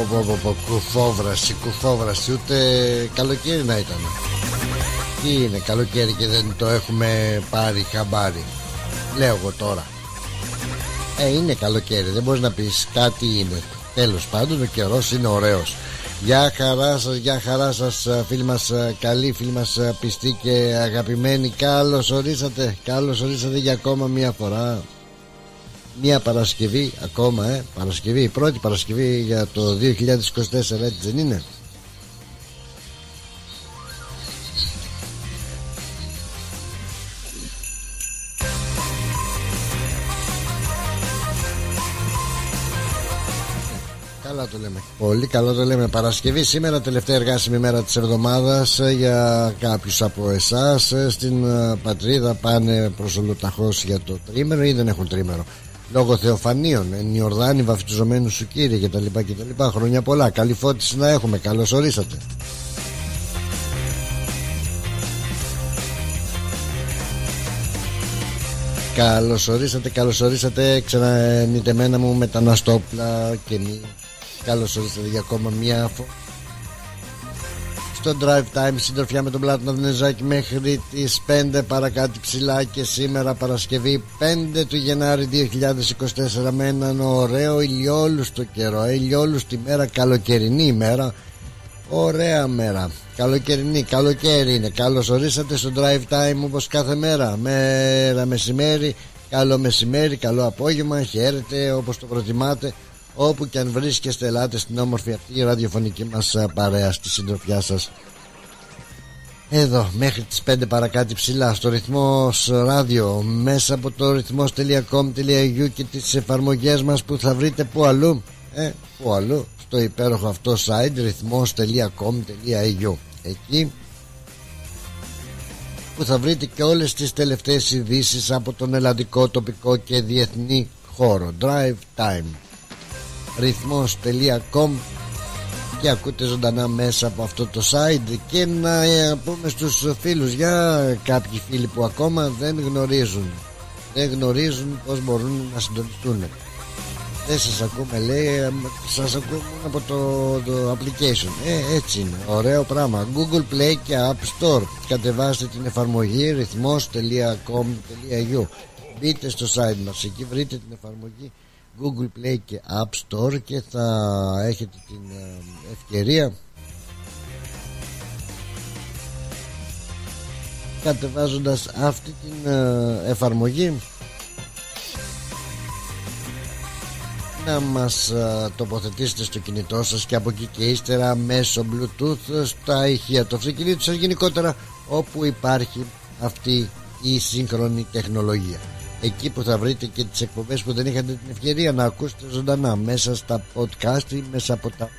πω, πω, πω, πω, κουφόβραση, κουφόβραση, ούτε καλοκαίρι να ήταν. Τι είναι καλοκαίρι και δεν το έχουμε πάρει χαμπάρι. Λέω εγώ τώρα. Ε, είναι καλοκαίρι, δεν μπορείς να πεις κάτι είναι. Τέλος πάντων, ο καιρός είναι ωραίος. Γεια χαρά σας, γεια χαρά σας φίλοι μας καλοί, φίλοι μας πιστοί και αγαπημένοι Καλώς ορίσατε, καλώς ορίσατε για ακόμα μια φορά Μια Παρασκευή ακόμα, ε, Παρασκευή, η πρώτη Παρασκευή για το 2024 έτσι δεν είναι; Το λέμε. Πολύ καλό το λέμε. Παρασκευή σήμερα, τελευταία εργάσιμη μέρα της εβδομάδας ε, για κάποιους από εσάς. Ε, στην ε, πατρίδα πάνε προς ολοταχώς για το τρίμερο ή δεν έχουν τρίμερο. Λόγω Θεοφανίων, εν Ιορδάνη, βαφτιζομένους σου κύριε κτλ. κτλ. Χρόνια πολλά. Καλή φώτιση να έχουμε. Καλώς ορίσατε. Καλώς ορίσατε, καλώς ορίσατε ξανανητεμένα μου μεταναστόπλα και μη Καλώς ορίσατε για ακόμα μια φορά στο Drive Time συντροφιά με τον Πλάτωνα Δενεζάκη μέχρι τις 5 παρακάτω ψηλά και σήμερα Παρασκευή 5 του Γενάρη 2024 με έναν ωραίο ηλιόλουστο καιρό. Ε, ηλιόλουστη μέρα, καλοκαιρινή ημέρα ωραία μέρα. Καλοκαιρινή, καλοκαίρι είναι. Καλώς ορίσατε στο Drive Time όπως κάθε μέρα. Μέρα μεσημέρι. Καλό μεσημέρι, καλό απόγευμα. Χαίρετε όπως το προτιμάτε Όπου και αν βρίσκεστε ελάτε στην όμορφη αυτή ραδιοφωνική μας παρέα στη συντροφιά σας. Εδώ μέχρι τις 5 παρακάτω ψηλά στο ρυθμός ράδιο μέσα από το ρυθμός.com.au και τις εφαρμογές μας που θα βρείτε που αλλού ε, που αλλού στο υπέροχο αυτό site ρυθμός.com.au εκεί που θα βρείτε και όλες τις τελευταίες ειδήσεις από τον ελλαδικό τοπικό και διεθνή χώρο. Drive Time ρυθμός.com και ακούτε ζωντανά μέσα από αυτό το site και να ε, πούμε στους φίλους για κάποιοι φίλοι που ακόμα δεν γνωρίζουν. Δεν γνωρίζουν πως μπορούν να συντονιστούν. Δεν σας ακούμε λέει ε, σας ακούμε από το, το application. Ε, έτσι είναι. Ωραίο πράγμα. Google Play και App Store. Κατεβάστε την εφαρμογή ρυθμός.com.au μπείτε στο site μας. Εκεί βρείτε την εφαρμογή Google Play και App Store και θα έχετε την ε, ευκαιρία κατεβάζοντας αυτή την ε, εφαρμογή να μας ε, τοποθετήσετε στο κινητό σας και από εκεί και ύστερα μέσω bluetooth στα ηχεία του αυτοκινήτου σας γενικότερα όπου υπάρχει αυτή η σύγχρονη τεχνολογία εκεί που θα βρείτε και τις εκπομπές που δεν είχατε την ευκαιρία να ακούσετε ζωντανά μέσα στα podcast ή μέσα από τα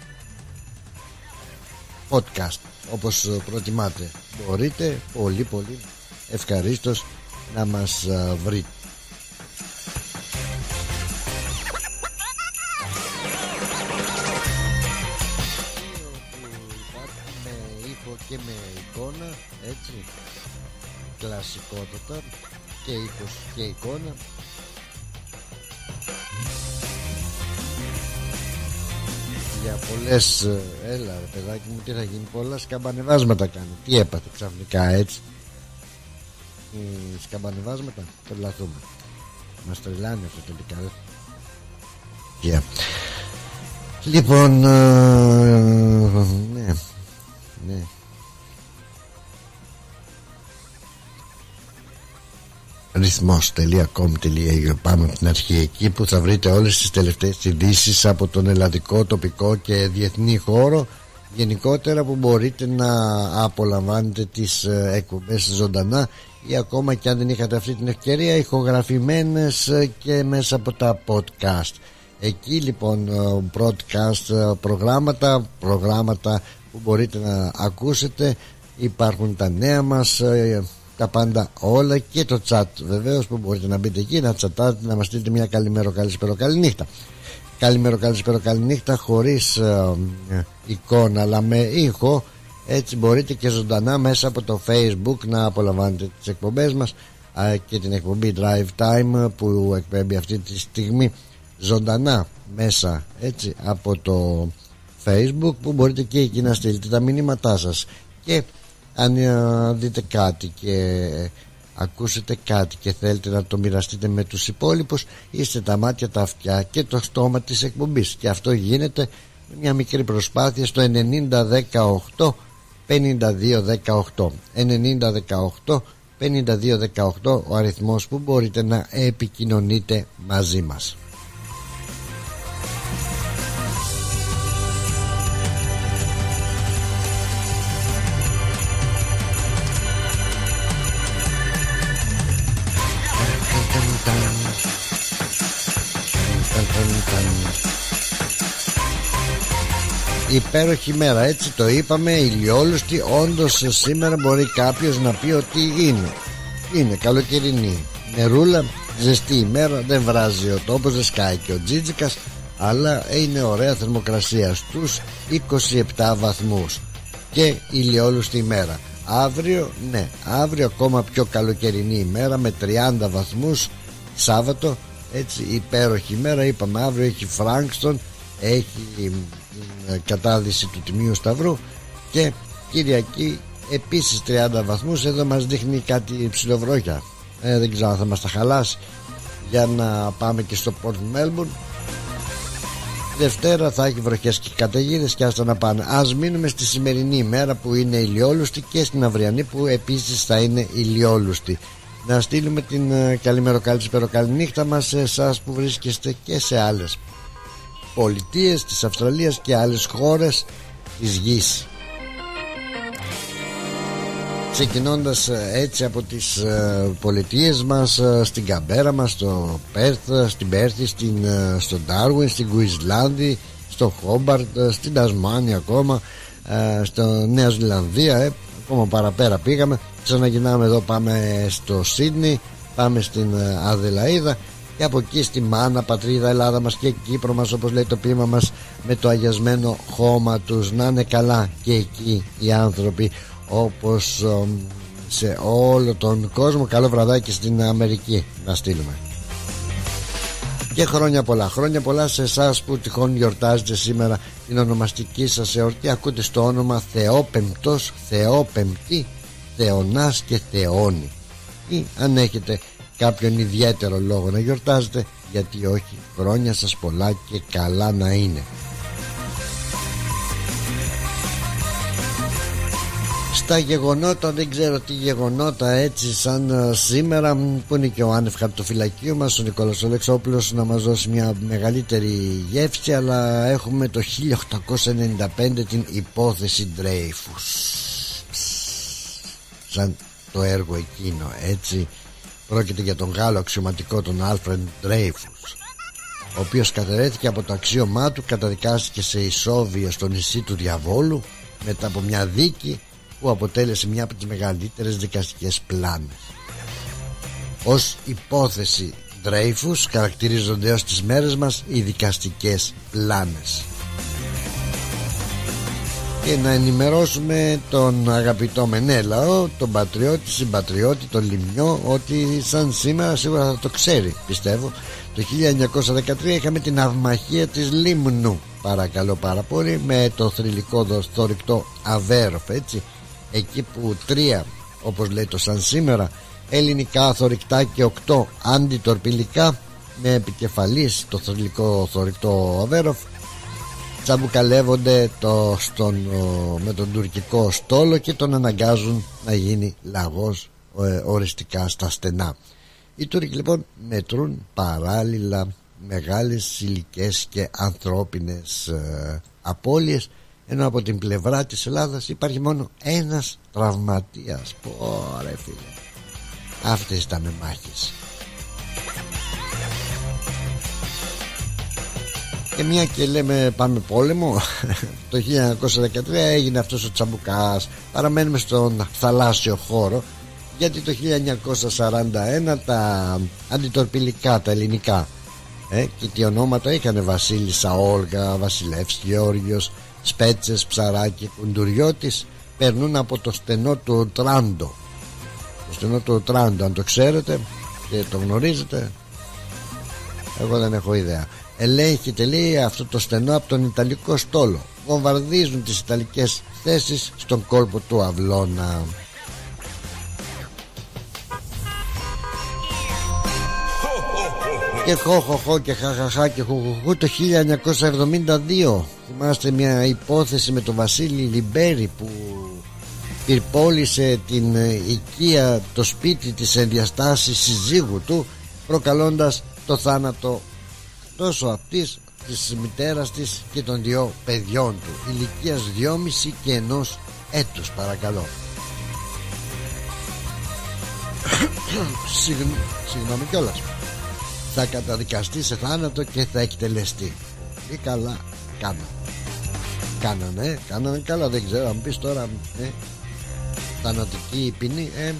podcast όπως προτιμάτε. Μπορείτε πολύ πολύ ευχαρίστως να μας βρείτε. Με ήχο και με εικόνα έτσι κλασικότατα και ήχος και εικόνα. Για πολλές ε, έλα ρε παιδάκι μου τι θα γίνει πολλά σκαμπανεβάσματα κάνει. Τι έπαθε ξαφνικά έτσι. Σκαμπανεβάσματα τρελαθούμε. Μας τρελάνε αυτό τελικά yeah. λοιπόν ε, ναι ναι ρυθμός.com.au Πάμε από την αρχή. Εκεί που θα βρείτε όλες τις τελευταίες ειδήσεις από τον ελλαδικό, τοπικό και διεθνή χώρο γενικότερα που μπορείτε να απολαμβάνετε τις ε, εκπομπές ζωντανά ή ακόμα και αν δεν είχατε αυτή την ευκαιρία ηχογραφημένες ε, και μέσα από τα podcast. Εκεί λοιπόν ε, broadcast προγράμματα προγράμματα που μπορείτε να ακούσετε. Υπάρχουν τα νέα μας τα πάντα όλα και το chat. Βεβαίως που μπορείτε να μπείτε εκεί να τσατάτε να μας στείλετε μια καλημέρα καλησπέρα καλή νύχτα καλημέρα καλησπέρα καλή νύχτα χωρίς ε, εικόνα αλλά με ήχο. Έτσι μπορείτε και ζωντανά μέσα από το facebook να απολαμβάνετε τις εκπομπές μας και την εκπομπή Drive Time που εκπέμπει αυτή τη στιγμή ζωντανά μέσα έτσι από το facebook που μπορείτε και εκεί να στείλετε τα μηνύματά σας. Και αν ε, δείτε κάτι και ακούσετε κάτι και θέλετε να το μοιραστείτε με τους υπόλοιπους είστε τα μάτια, τα αυτιά και το στόμα της εκπομπής. Και αυτό γίνεται με μια μικρή προσπάθεια στο 9018 5218 9018 5218 ο αριθμός που μπορείτε να επικοινωνείτε μαζί μας υπέροχη μέρα. Έτσι το είπαμε ηλιόλουστη όντως σήμερα μπορεί κάποιος να πει ότι είναι. Είναι καλοκαιρινή νερούλα ζεστή ημέρα δεν βράζει ο τόπος δεν σκάει και ο Τζίτζικας αλλά είναι ωραία θερμοκρασία στους 27 βαθμούς. Και ηλιόλουστη ημέρα. Αύριο ναι αύριο ακόμα πιο καλοκαιρινή ημέρα με 30 βαθμούς Σάββατο. Έτσι υπέροχη ημέρα είπαμε αύριο έχει Φράγκστον έχει ε, κατάδυση του Τιμίου Σταυρού και Κυριακή επίσης 30 βαθμούς. Εδώ μας δείχνει κάτι ψηλοβρόχια. Ε, δεν ξέρω αν θα μας τα χαλάσει. Για να πάμε και στο Port Melbourne. Δευτέρα θα έχει βροχές και καταιγίδες και άστα να πάνε. Ας μείνουμε στη σημερινή ημέρα που είναι ηλιόλουστη και στην αυριανή που επίσης θα είναι ηλιόλουστη. Να στείλουμε την ε, καλημέρα καλή καλή νύχτα μας σε εσάς που βρίσκεστε και σε άλλες πολιτείες της Αυστραλίας και άλλες χώρες της γης. Ξεκινώντας ε, έτσι από τις ε, πολιτείες μας ε, στην Καμπέρα μας στο Πέρθ, στην Πέρθη στην, στο Ντάρουιν, στην Κουισλάνδη στο Χόμπαρτ, στην Τασμάνια ακόμα στο Νέα Ζηλανδία ακόμα παραπέρα πήγαμε. Ξαναγυρνάμε εδώ πάμε στο Σίδνη πάμε στην Αδελαίδα και από εκεί στη Μάνα, Πατρίδα, Ελλάδα μας και Κύπρο μας όπως λέει το πείμα μας με το αγιασμένο χώμα τους. Να είναι καλά και εκεί οι άνθρωποι όπως σε όλο τον κόσμο. Καλό βραδάκι στην Αμερική να στείλουμε. Και χρόνια πολλά. Χρόνια πολλά σε εσάς που τυχόν γιορτάζετε σήμερα την ονομαστική σας εορτή. Ακούτε στο όνομα Θεόπεμπτος Θεόπεμπτη Θεονάς και Θεόνη. Ή αν έχετε κάποιον ιδιαίτερο λόγο να γιορτάζετε γιατί όχι χρόνια σας πολλά και καλά να είναι. Στα γεγονότα δεν ξέρω τι γεγονότα έτσι σαν ε, σήμερα που είναι και ο άνευ χαρτοφυλακίου μας ο Νικόλας Ολεξόπουλος να μας δώσει μια μεγαλύτερη γεύση αλλά έχουμε το 1895 την υπόθεση Dreyfus. Σαν το έργο εκείνο έτσι Πρόκειται για τον Γάλλο αξιωματικό τον Άλφρεντ Ντρέιφους ο οποίος καθαιρέθηκε από το αξίωμά του καταδικάστηκε σε ισόβια στο νησί του Διαβόλου μετά από μια δίκη που αποτέλεσε μια από τις μεγαλύτερες δικαστικές πλάνες. Ως υπόθεση Ντρέιφους χαρακτηρίζονται έως τις μέρες μας οι δικαστικές πλάνες και να ενημερώσουμε τον αγαπητό Μενέλαο, τον πατριώτη, συμπατριώτη, τον Λιμιό ότι σαν σήμερα σίγουρα θα το ξέρει πιστεύω. Το 1913 είχαμε την αυμαχία της Λίμνου. Παρακαλώ πάρα πολύ με το θρηλυκό δοστορυκτό Αβέροφ έτσι. Εκεί που τρία όπως λέει το σαν σήμερα ελληνικά θορυκτά και οκτώ αντιτορπιλικά με επικεφαλής το θρηλυκό θορυκτό Αβέροφ τσαμπουκαλεύονται το, στον, με τον τουρκικό στόλο και τον αναγκάζουν να γίνει λαγός ε, οριστικά στα στενά. Οι Τούρκοι λοιπόν μετρούν παράλληλα μεγάλες ηλικές και ανθρώπινες ε, απώλειες ενώ από την πλευρά της Ελλάδας υπάρχει μόνο ένας τραυματίας. Πόρε φίλε. Αυτές ήταν μάχες Και μια και λέμε πάμε πόλεμο Το 1913 έγινε αυτός ο τσαμπουκάς. Παραμένουμε στον θαλάσσιο χώρο Γιατί το 1941 τα αντιτορπιλικά τα ελληνικά ε, Και τι ονόματα είχαν Βασίλισσα Όλγα, Βασιλεύς Γεώργιος Σπέτσες, Ψαράκι, Κουντουριώτης Περνούν από το στενό του Τράντο Το στενό του Τράντο αν το ξέρετε Και το γνωρίζετε Εγώ δεν έχω ιδέα ελέγχεται λέει αυτό το στενό από τον Ιταλικό στόλο. Βομβαρδίζουν τις Ιταλικές θέσεις στον κόλπο του Αυλώνα. Και χω και χαχαχά και χουχουχού το 1972 θυμάστε μια υπόθεση με τον Βασίλη Λιμπέρη που πυρπόλησε την οικία το σπίτι της ενδιαστάσης συζύγου του προκαλώντας το θάνατο τόσο αυτής της μητέρας της και των δυο παιδιών του. Ηλικίας 2,5 και ενός έτους παρακαλώ. Συγγνώμη κιόλας. Θα καταδικαστεί σε θάνατο και θα εκτελεστεί. Ή καλά κάνανε κάνανε, κάνανε καλά. Δεν ξέρω αν πεις τώρα ε, θανατική ποινή ε,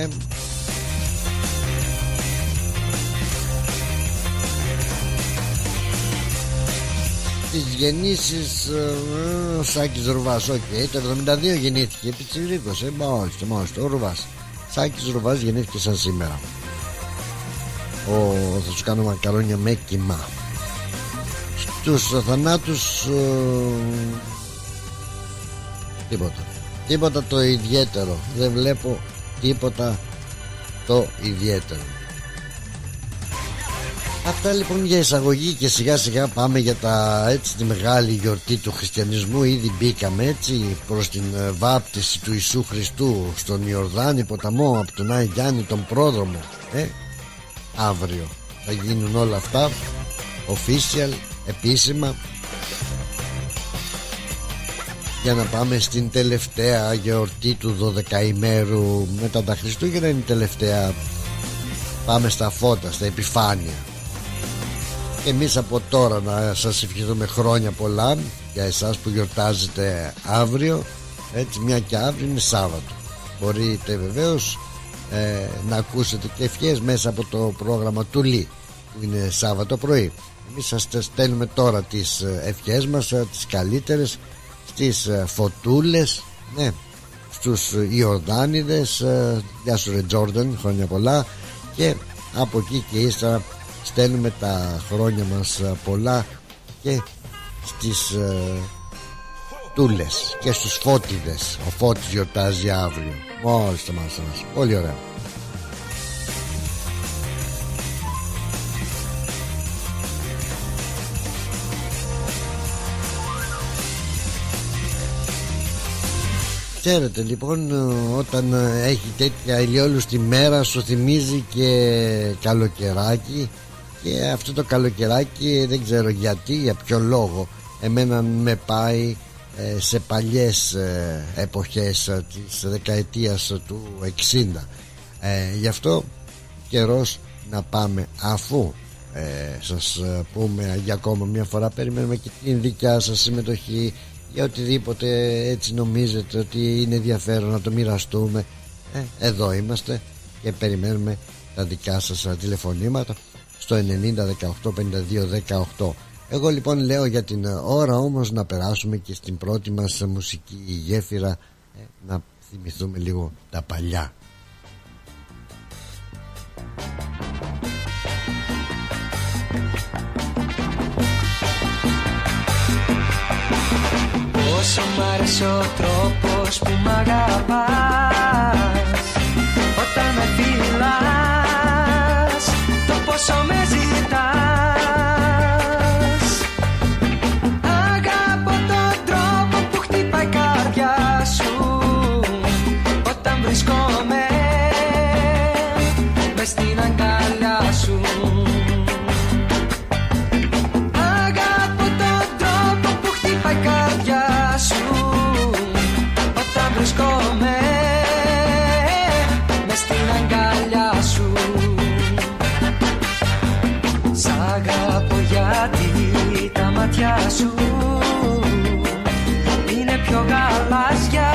ε, τις γεννήσεις ε, ο Σάκης Ρουβάς OK okay, το 72 γεννήθηκε πιτσιρίκος ε, μόλις, μόλις ο Ρουβάς. Σάκης Ρουβάς γεννήθηκε σαν σήμερα. Ο, θα σου κάνω μακαρόνια με κοιμά στους θανάτους ε, τίποτα. Τίποτα το ιδιαίτερο. Δεν βλέπω τίποτα το ιδιαίτερο Αυτά λοιπόν για εισαγωγή και σιγά σιγά πάμε για τα, έτσι, τη μεγάλη γιορτή του χριστιανισμού. Ήδη μπήκαμε έτσι προς την ε, βάπτιση του Ιησού Χριστού Στον Ιορδάνη ποταμό από τον Άι Γιάννη τον πρόδρομο ε, Αύριο θα γίνουν όλα αυτά Official, επίσημα. Για να πάμε στην τελευταία γιορτή του 12 ημέρου μετά τα Χριστούγεννα είναι η τελευταία. Πάμε στα φώτα, στα επιφάνεια εμείς από τώρα να σας ευχηθούμε χρόνια πολλά για εσάς που γιορτάζετε αύριο. Έτσι μια και αύριο είναι Σάββατο. Μπορείτε βεβαίως ε, να ακούσετε και ευχές μέσα από το πρόγραμμα του ΛΥ που είναι Σάββατο πρωί. Εμείς σας στέλνουμε τώρα τις ε, ευχές μας ε, τις καλύτερες στις ε, φωτούλες ναι, στους Ιορδάνιδες γεια σου Ρε Τζόρνταν χρόνια πολλά. Και από εκεί και ύστερα στέλνουμε τα χρόνια μας πολλά και στις ε, τούλες και στους φώτιδες. Ο Φώτης γιορτάζει αύριο. Μόλις το μας πολύ ωραία. Ξέρετε λοιπόν όταν έχει τέτοια ηλιόλουστη μέρα σου θυμίζει και καλοκαιράκι και αυτό το καλοκαιράκι δεν ξέρω γιατί για ποιο λόγο εμένα με πάει ε, σε παλιές ε, εποχές ε, της δεκαετίας του 60 γι' αυτό καιρός να πάμε αφού ε, σας πούμε για ακόμα μια φορά περιμένουμε και την δικιά σας συμμετοχή για οτιδήποτε έτσι νομίζετε ότι είναι ενδιαφέρον να το μοιραστούμε. Εδώ είμαστε και περιμένουμε τα δικά σας τηλεφωνήματα στο 90 18 52 18 εγώ λοιπόν λέω για την ώρα όμως να περάσουμε και στην πρώτη μας μουσική γέφυρα ε, να θυμηθούμε λίγο τα παλιά. Πόσο μ' άρεσε ο τρόπος που μ' αγαπάς πόσο μάτια σου. Είναι πιο γαλάζια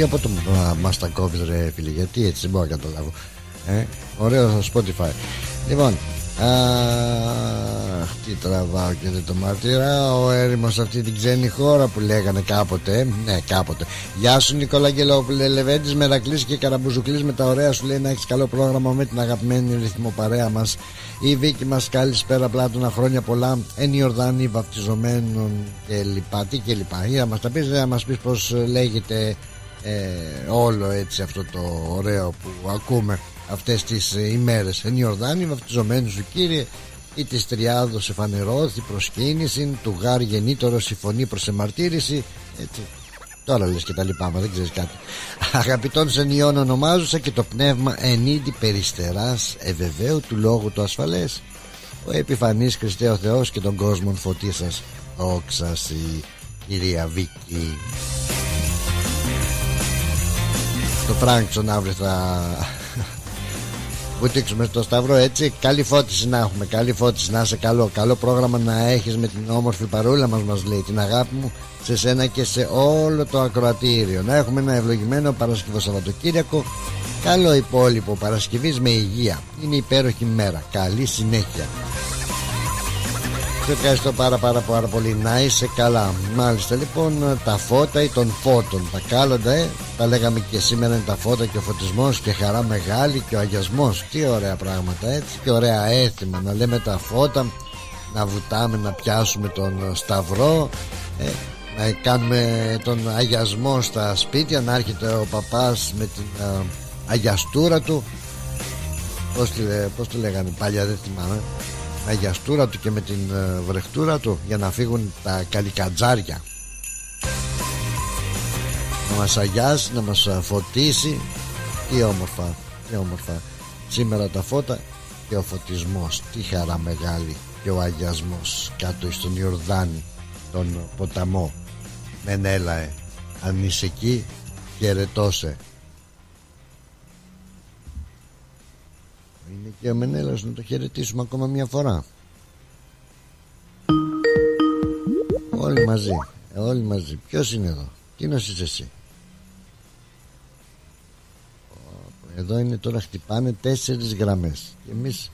Πολύ, πολύ από το μα τα κόβει, ρε φίλε. Γιατί έτσι δεν μπορώ να καταλάβω. Ε, ωραίο Spotify. Λοιπόν, Αχ, τι τραβάω και δεν το μαρτυρά Ο έρημος αυτή την ξένη χώρα που λέγανε κάποτε. Ναι, κάποτε. Γεια σου Νικόλα Γελόπουλε. Λεβέντης Μερακλής και Καραμπουζουκλής με τα ωραία σου λέει να έχεις καλό πρόγραμμα με την αγαπημένη ρυθμό παρέα μας. Η Βίκη μας καλησπέρα πλάτωνα χρόνια πολλά. Εν Ιορδάνη βαφτιζομένων και λοιπά. Τι και λοιπά. Για να μα τα πεις, να μα πεις πώς λέγεται ε, όλο έτσι αυτό το ωραίο που ακούμε αυτές τις ε, ημέρες εν Ιορδάνη βαφτιζομένου σου κύριε ή της τριάδος εφανερώθη προσκύνηση του γάρ γεννήτωρος η φωνή προς εμαρτύρηση έτσι Τώρα λες και τα λοιπά, μα δεν ξέρεις κάτι. Αγαπητών σενιών ονομάζουσα και το πνεύμα ενίδη περιστεράς ευεβαίου του λόγου του ασφαλές. Ο επιφανής Χριστέ ο Θεός και τον κόσμο φωτίσας. Όξαση, κυρία Βίκη. Το Φράγκσον αύριο θα βουτήξουμε στο Σταυρό έτσι. Καλή φώτιση να έχουμε, καλή φώτιση να είσαι καλό. Καλό πρόγραμμα να έχεις με την όμορφη παρούλα μας μας λέει την αγάπη μου σε σένα και σε όλο το ακροατήριο. Να έχουμε ένα ευλογημένο Παρασκευό Σαββατοκύριακο. Καλό υπόλοιπο Παρασκευής με υγεία. Είναι υπέροχη μέρα. Καλή συνέχεια. Σε ευχαριστώ πάρα πάρα πάρα πολύ Να είσαι καλά Μάλιστα λοιπόν τα φώτα ή των φώτων Τα κάλοντα ε Τα λέγαμε και σήμερα είναι τα φώτα και ο φωτισμός Και χαρά μεγάλη και ο αγιασμός. Τι ωραία πράγματα έτσι. Και ωραία έθιμα Να λέμε τα φώτα Να βουτάμε να πιάσουμε τον σταυρό ε, Να κάνουμε τον αγιασμό στα σπίτια Να έρχεται ο παπάς με την α, αγιαστούρα του. Πώς τη, πώς τη λέγανε παλιά δεν θυμάμαι. Αγιαστούρα του και με την ε, βρεχτούρα του για να φύγουν τα καλικατζάρια να μας αγιάσει, να μας ε, φωτίσει. Τι όμορφα, τι όμορφα. Σήμερα τα φώτα και ο φωτισμός. Τι χαρά μεγάλη και ο αγιασμός. Κάτω στον Ιορδάνη τον ποταμό. Μενέλαε αν είσαι εκεί χαιρετώσε. Είναι και ο Μενέλαος να το χαιρετήσουμε ακόμα μια φορά. Όλοι μαζί Όλοι μαζί. Ποιος είναι εδώ; Κίνος είσαι εσύ Εδώ είναι τώρα χτυπάνε τέσσερις γραμμές. Και εμείς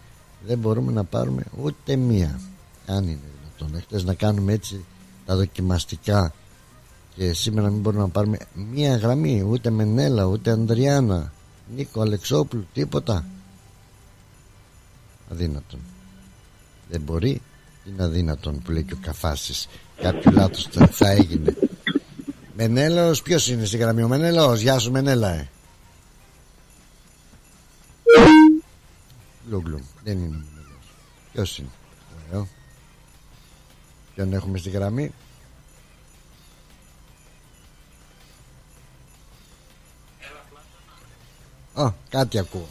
δεν μπορούμε να πάρουμε ούτε μία. Αν είναι δυνατόν. Έχετε να κάνουμε έτσι τα δοκιμαστικά. Και σήμερα μην μπορούμε να πάρουμε μία γραμμή. Ούτε Μενέλα ούτε Ανδριάνα Νίκο Αλεξόπουλου τίποτα. Αδύνατον. Δεν μπορεί. Είναι αδύνατον που λέει και ο Καφάσης. Κάποιο λάθος θα, θα έγινε. Μενέλαος ποιος είναι στη γραμμή; Ο Μενέλαος. Γεια σου Μενέλα ε. Λούγκλουμ δεν είναι ο Μενέλαος ποιος είναι; Ωραίο. ποιον έχουμε στη γραμμή. Ω, κάτι ακούω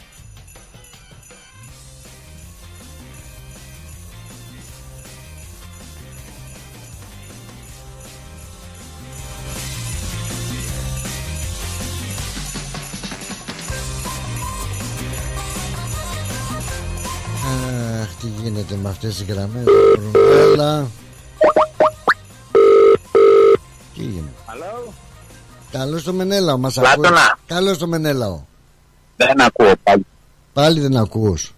τι γίνεται με αυτές τις γραμμές Έλα Τι γίνεται; Καλό Καλώς το Μενέλαο μας ακούει. Καλώς το Μενέλαο. Δεν ακούω πάλι. Πάλι δεν ακούς.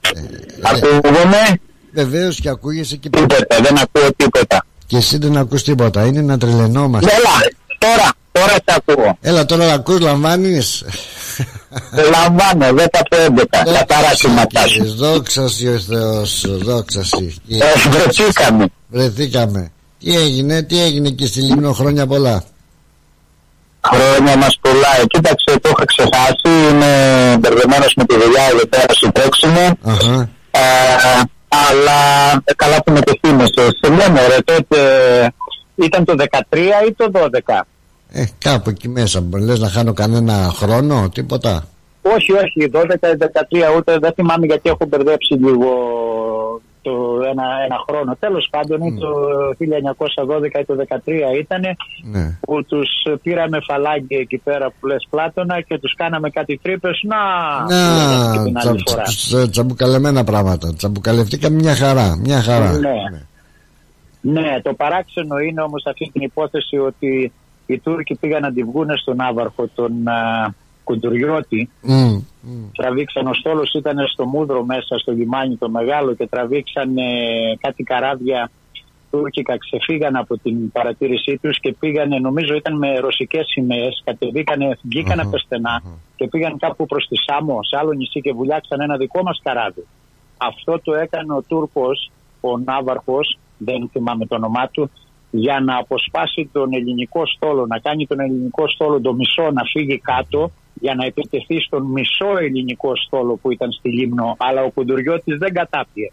Ε, Ακούγομαι; Βεβαίως και ακούγεσαι και Τίποτα δεν ακούω τίποτα. Και εσύ δεν ακούς τίποτα Είναι να τρελαινόμαστε. Έλα τώρα Τώρα σε ακούω. Έλα τώρα ακούς λαμβάνεις Λαμβάνω 10 από 11 Καταράσιματά σου Δόξα ο Θεός Δόξα ε, Βρεθήκαμε. Βρεθήκαμε. Τι έγινε Τι έγινε και στη Λίμνο χρόνια πολλά. Χρόνια μας πολλά. Ε, Κοίταξε το είχα ξεχάσει. Είμαι μπερδεμένος με τη δουλειά εδώ πέρα στο τρέξιμο ε, Αλλά ε, καλά που με το θύμεσαι Σε λέμε ρε τότε Ήταν το 13 ή το 12 ε, κάπου εκεί μέσα. Λες να χάνω κανένα χρόνο, τίποτα. Όχι, όχι, 12-13 ούτε δεν θυμάμαι γιατί έχω μπερδέψει λίγο το ένα, ένα χρόνο. Τέλος πάντων mm. το 1912 ή το 2013 ήταν ναι. που τους πήραμε φαλάγγι εκεί πέρα που λες Πλάτωνα και τους κάναμε κάτι τρύπες. Να, να τσα, τσα, τσαμπουκαλεμένα πράγματα. Τσαμπουκαλευτήκαμε μια χαρά. Μια χαρά. Ναι. ναι. ναι, το παράξενο είναι όμως αυτή την υπόθεση ότι οι Τούρκοι πήγαν να τη βγουν στον Άβαρχο τον α, Κουντουριώτη. Mm. Τραβήξαν, ο στόλος ήταν στο Μούδρο μέσα στο λιμάνι το μεγάλο και τραβήξαν κάτι καράβια τουρκικά ξεφύγαν από την παρατήρησή τους και πήγανε, νομίζω ήταν με ρωσικές σημαίες, κατεβήκανε, βγήκαν από τα στενα και πήγαν κάπου προς τη Σάμο, σε άλλο νησί και βουλιάξαν ένα δικό μας καράβι. Αυτό το έκανε ο Τούρκος, ο Ναύαρχος, δεν θυμάμαι το όνομά του, για να αποσπάσει τον ελληνικό στόλο, να κάνει τον ελληνικό στόλο το μισό να φύγει κάτω για να επιτεθεί στον μισό ελληνικό στόλο που ήταν στη Λίμνο, αλλά ο Κουντουριώτης δεν κατάπιε.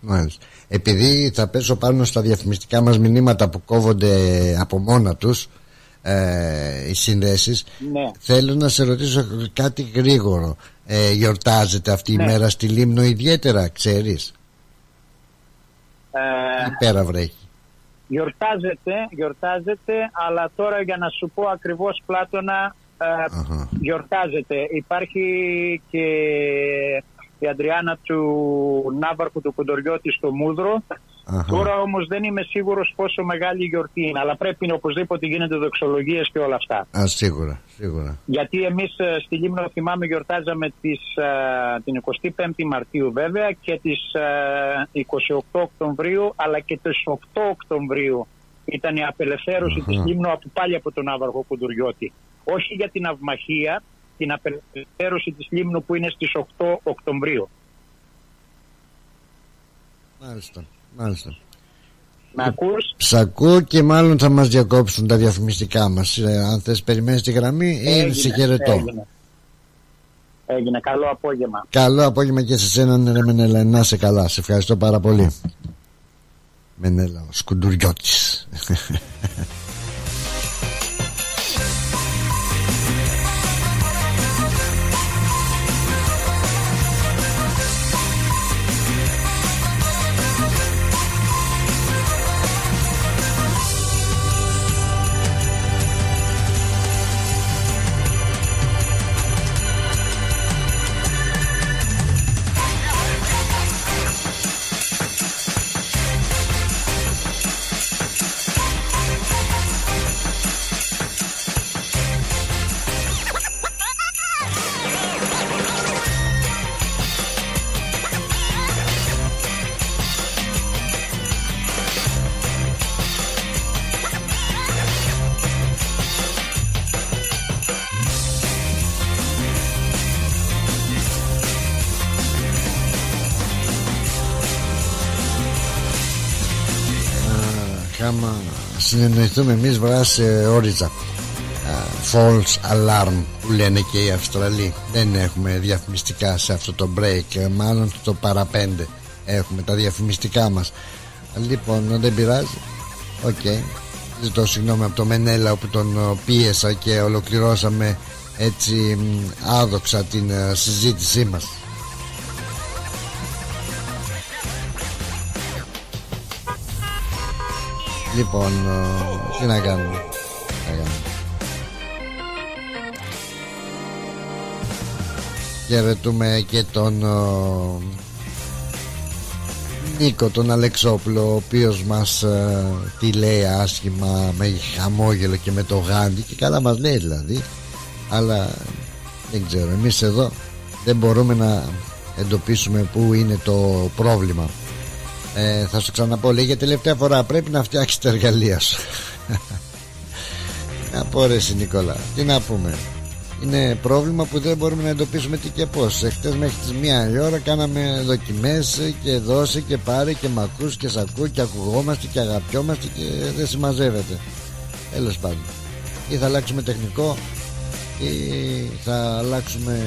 Μάλιστα. Επειδή θα πέσω πάνω στα διαφημιστικά μας μηνύματα που κόβονται από μόνα τους ε, οι συνδέσεις ναι. θέλω να σε ρωτήσω κάτι γρήγορο ε, γιορτάζεται αυτή ναι. η μέρα στη Λίμνο ιδιαίτερα ξέρεις; Ε, πέρα βρέχει; Γιορτάζεται, γιορτάζεται αλλά τώρα για να σου πω ακριβώς Πλάτωνα ε, γιορτάζεται υπάρχει και η Αντριάννα του Ναύαρχου του Κοντοριώτη στο Μούδρο. Τώρα όμως δεν είμαι σίγουρος πόσο μεγάλη η γιορτή είναι, αλλά πρέπει να οπωσδήποτε γίνονται δοξολογίες και όλα αυτά. Α, σίγουρα, σίγουρα. Γιατί εμείς ε, στη Λίμνο, θυμάμαι, γιορτάζαμε τις, uh, την 25η Μαρτίου βέβαια και τις uh, 28 Οκτωβρίου, αλλά και τις 8 Οκτωβρίου ήταν η απελευθέρωση της Λίμνου από πάλι από τον Ναύαρχο Κοντοριώτη. Όχι για την αυμαχία, την απελευθέρωση της Λίμνου που είναι στις 8 Οκτωβρίου. Μάλιστα, μάλιστα. Με ακούς; Ψακού και μάλλον θα μας διακόψουν τα διαφημιστικά μας. Ε, αν θες περιμένεις τη γραμμή ή σε χαιρετώ. Έγινε. έγινε. Καλό απόγευμα. Καλό απόγευμα και σε σένα ρε Μενέλα. Να σε καλά. Σε ευχαριστώ πάρα πολύ. Μενέλα, ο Σκουντουριώτης. συνεννοηθούμε εμείς βράσε όρυζα. False alarm που λένε και οι Αυστραλοί. Δεν έχουμε διαφημιστικά σε αυτό το break ε, μάλλον το παραπέντε έχουμε τα διαφημιστικά μας. Λοιπόν δεν πειράζει. OK. Okay. ζητώ συγγνώμη από το Μενέλαο που τον ε, πίεσα και ολοκληρώσαμε έτσι άδοξα την ε, συζήτησή μας Λοιπόν, ε, τι να κάνουμε. Χαιρετούμε και τον ε, Νίκο τον Αλεξόπουλο ο οποίος μας ε, τη λέει άσχημα με χαμόγελο και με το γάντι. Και καλά μας λέει δηλαδή. Αλλά δεν ξέρω εμείς εδώ δεν μπορούμε να εντοπίσουμε πού είναι το πρόβλημα ε, θα σου ξαναπώ λέει για τελευταία φορά πρέπει να φτιάξεις τα εργαλεία σου. Να πω ρε Νικόλα τι να πούμε. Είναι πρόβλημα που δεν μπορούμε να εντοπίσουμε τι και πως εχθές μέχρι τις μία η ώρα κάναμε δοκιμές και δώσε και πάρε και μ' ακούς και σ' ακού και ακουγόμαστε και αγαπιόμαστε και δεν συμμαζεύεται. Τέλος πάντων. Ή θα αλλάξουμε τεχνικό ή θα αλλάξουμε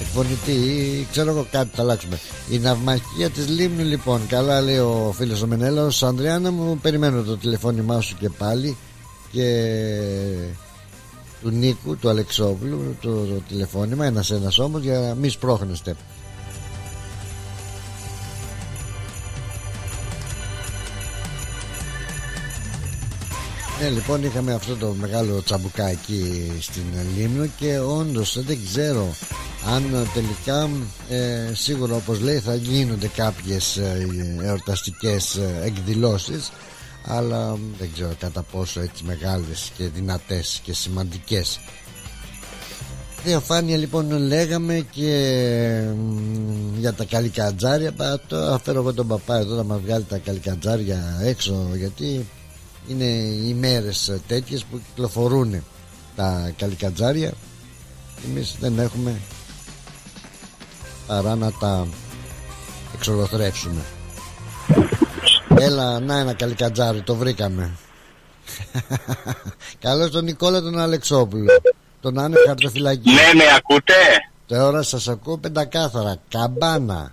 εκφωνητή ή ξέρω εγώ κάτι θα αλλάξουμε. Η ναυμαχία της Λήμνου λοιπόν, καλά λέει ο φίλος ο Μενέλαος, Ανδριάννα μου περιμένω το τηλεφώνημά σου και πάλι και του Νίκου, του Αλεξόπουλου, το, το τηλεφώνημα, ένας ένας όμως για να μη σπρώχνεστε. Ναι λοιπόν είχαμε αυτό το μεγάλο τσαμπουκάκι στην Λίμνο και όντως δεν ξέρω αν τελικά ε, σίγουρα όπως λέει θα γίνονται κάποιες ε, εορταστικές ε, εκδηλώσεις αλλά δεν ξέρω κατά πόσο έτσι μεγάλες και δυνατές και σημαντικές. Διαφάνεια λοιπόν λέγαμε και για τα καλικατζάρια το αφαίρω εγώ τον παπά εδώ να μας βγάλει τα καλικατζάρια έξω γιατί είναι οι μέρες τέτοιες που κυκλοφορούν τα καλικατζάρια. Εμείς δεν έχουμε παρά να τα εξολοθρεύσουμε Έλα να ένα καλικατζάρι το βρήκαμε. Καλώς τον Νικόλα τον Αλεξόπουλο. Τον Άνε χαρτοφυλακή. Ναι με ακούτε; Τώρα σας ακούω πεντακάθαρα. Καμπάνα.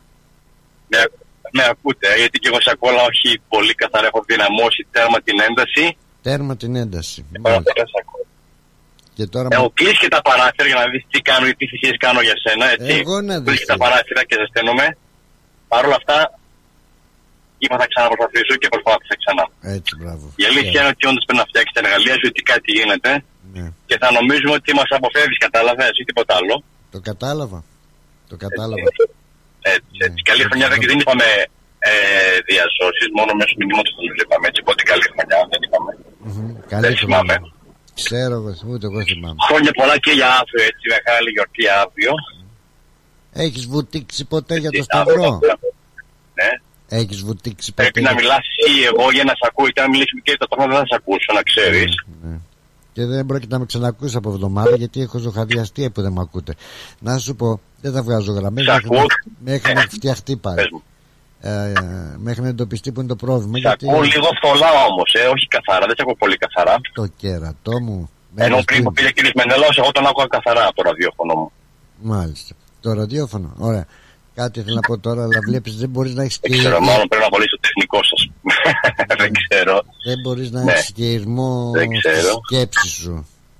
Με, με ακούτε γιατί και εγώ σε ακούω αλλά όχι πολύ καθαρά Έχω δυναμώσει τέρμα την ένταση. Τέρμα την ένταση Μάλιστα. Και τώρα Έχω κλείσει και τα παράθυρα για να δεις τι κάνω ή τι θυσίες κάνω για σένα έτσι. Εγώ να δεις Κλείσει τα τι. παράθυρα και ζεσταίνομαι. Παρ' όλα αυτά είπα θα ξαναπροσπαθήσω και προσπάθησα ξανά. Έτσι μπράβο. Η αλήθεια είναι ότι όντως πρέπει να φτιάξεις τα εργαλεία σου, ότι κάτι γίνεται. Ναι. και θα νομίζουμε ότι μας αποφεύγεις, κατάλαβες ή τίποτα άλλο. Το κατάλαβα. Το κατάλαβα. Έτσι, έτσι. Καλή χρονιά δεν, δεν είπαμε ε, διασώσεις, μόνο μέσω μηνύματος το είπαμε. Έτσι, οπότε καλή χρονιά δεν είπαμε. Μμμ. Καλή Δεν θυμάμαι. χρονιά. Ξέρω εγώ, ούτε εγώ θυμάμαι Χρόνια πολλά και για αύριο, έτσι, μεγάλη γιορτή αύριο. Έχεις βουτήξει ποτέ για το Έτσι, αύριο, Σταυρό; αύριο. Ναι. Έχεις βουτήξει ποτέ Πρέπει να για- μιλάς εσύ, εγώ για να σε ακούω, και να μιλήσουμε και ταυτόχρονα δεν θα σε ακούσω, να ξέρεις. Ναι. Και δεν πρόκειται να με ξανακούσει από εβδομάδα γιατί έχω ζωχαδιαστεί που δεν με ακούτε. Να σου πω, δεν θα βγάζω γραμμές Σ' μέχρι, ακούω. μέχρι να φτιαχτεί Πες πάλι. μου. Ε, μέχρι να εντοπιστεί που είναι το πρόβλημα. Σε γιατί ακούω λίγο θολά όμως, ε, όχι καθαρά, δεν σε ακούω πολύ καθαρά. το κέρατό μου. Ενώ μέρες πριν που πριν. πήγε ο κ. Μενέλαος, εγώ τον άκουγα καθαρά από το ραδιόφωνο μου. Μάλιστα. Το ραδιόφωνο. Ωραία. Κάτι θέλω να πω τώρα, αλλά βλέπεις δεν μπορείς να έχεις Δεν και. ξέρω, μάλλον πρέπει να απολύσει το τεχνικό σας. Δεν ξέρω. Δεν μπορείς να Ναι. έχεις και ηρμό Δεν στη ξέρω. σκέψη σου.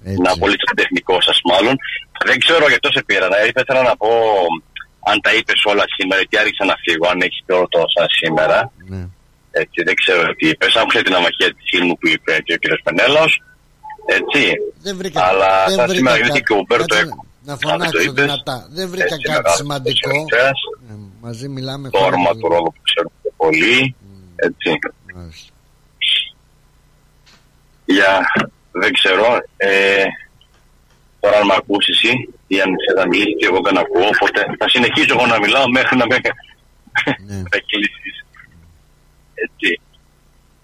Έτσι. Να απολύσει το τεχνικό σας, μάλλον. Δεν ξέρω γιατί σε πήρα. Να ήθελα να πω αν τα είπες όλα σήμερα, γιατί άρχισα να φύγω, αν έχεις πει όλο το σαν σήμερα. Ναι. Έτσι, δεν ξέρω τι είπες. Άκουσα την αμαχία της φίλη μου που είπε και ο κ. Πενέλο. Έτσι. Δεν βρήκα, Αλλά δεν σαν βρήκα σήμερα, κάτι- γιατί και ο Μπέρτο κάτσε έκο- Να αν δεν το φωνάξω είπες, δυνατά. Δεν βρήκα έτσι, κάτι μεγάλος σημαντικό. τεσσεριτρές, Ε, μαζί μιλάμε. Το χωρίς- όνομα του ρόλου που ξέρουμε πολύ. Έτσι. Μάλιστα. Για δεν ξέρω. Ε, τώρα αν με ακούσει εσύ ή αν σε θα μιλήσεις και εγώ δεν ακούω. Οπότε θα συνεχίσω εγώ να μιλάω μέχρι να με Ναι. θα κυλήσεις. Έτσι.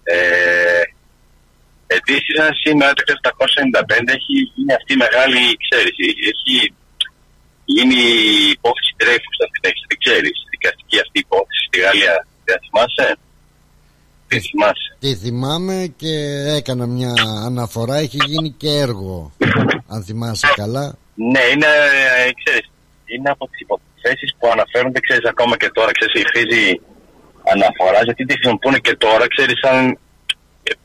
Ε, Επίσης, σήμερα το 1795 έχει γίνει αυτή η μεγάλη, ξέρεις, έχει γίνει η υπόθεση τρέφου στα συνέχεια, δεν ξέρεις, η δικαστική αυτή υπόθεση στη Γαλλία, δεν θυμάσαι; Δεν θυμάσαι; Τι θυμάμαι και έκανα μια αναφορά. Έχει γίνει και έργο. Αν θυμάσαι καλά. Ναι, είναι, ε, ξέρεις, είναι από τις υποθέσεις που αναφέρονται, ξέρεις, ακόμα και τώρα, ξέρεις, χρήζει αναφοράς, γιατί τη χρησιμοποιούν και τώρα, ξέρεις, σαν ε,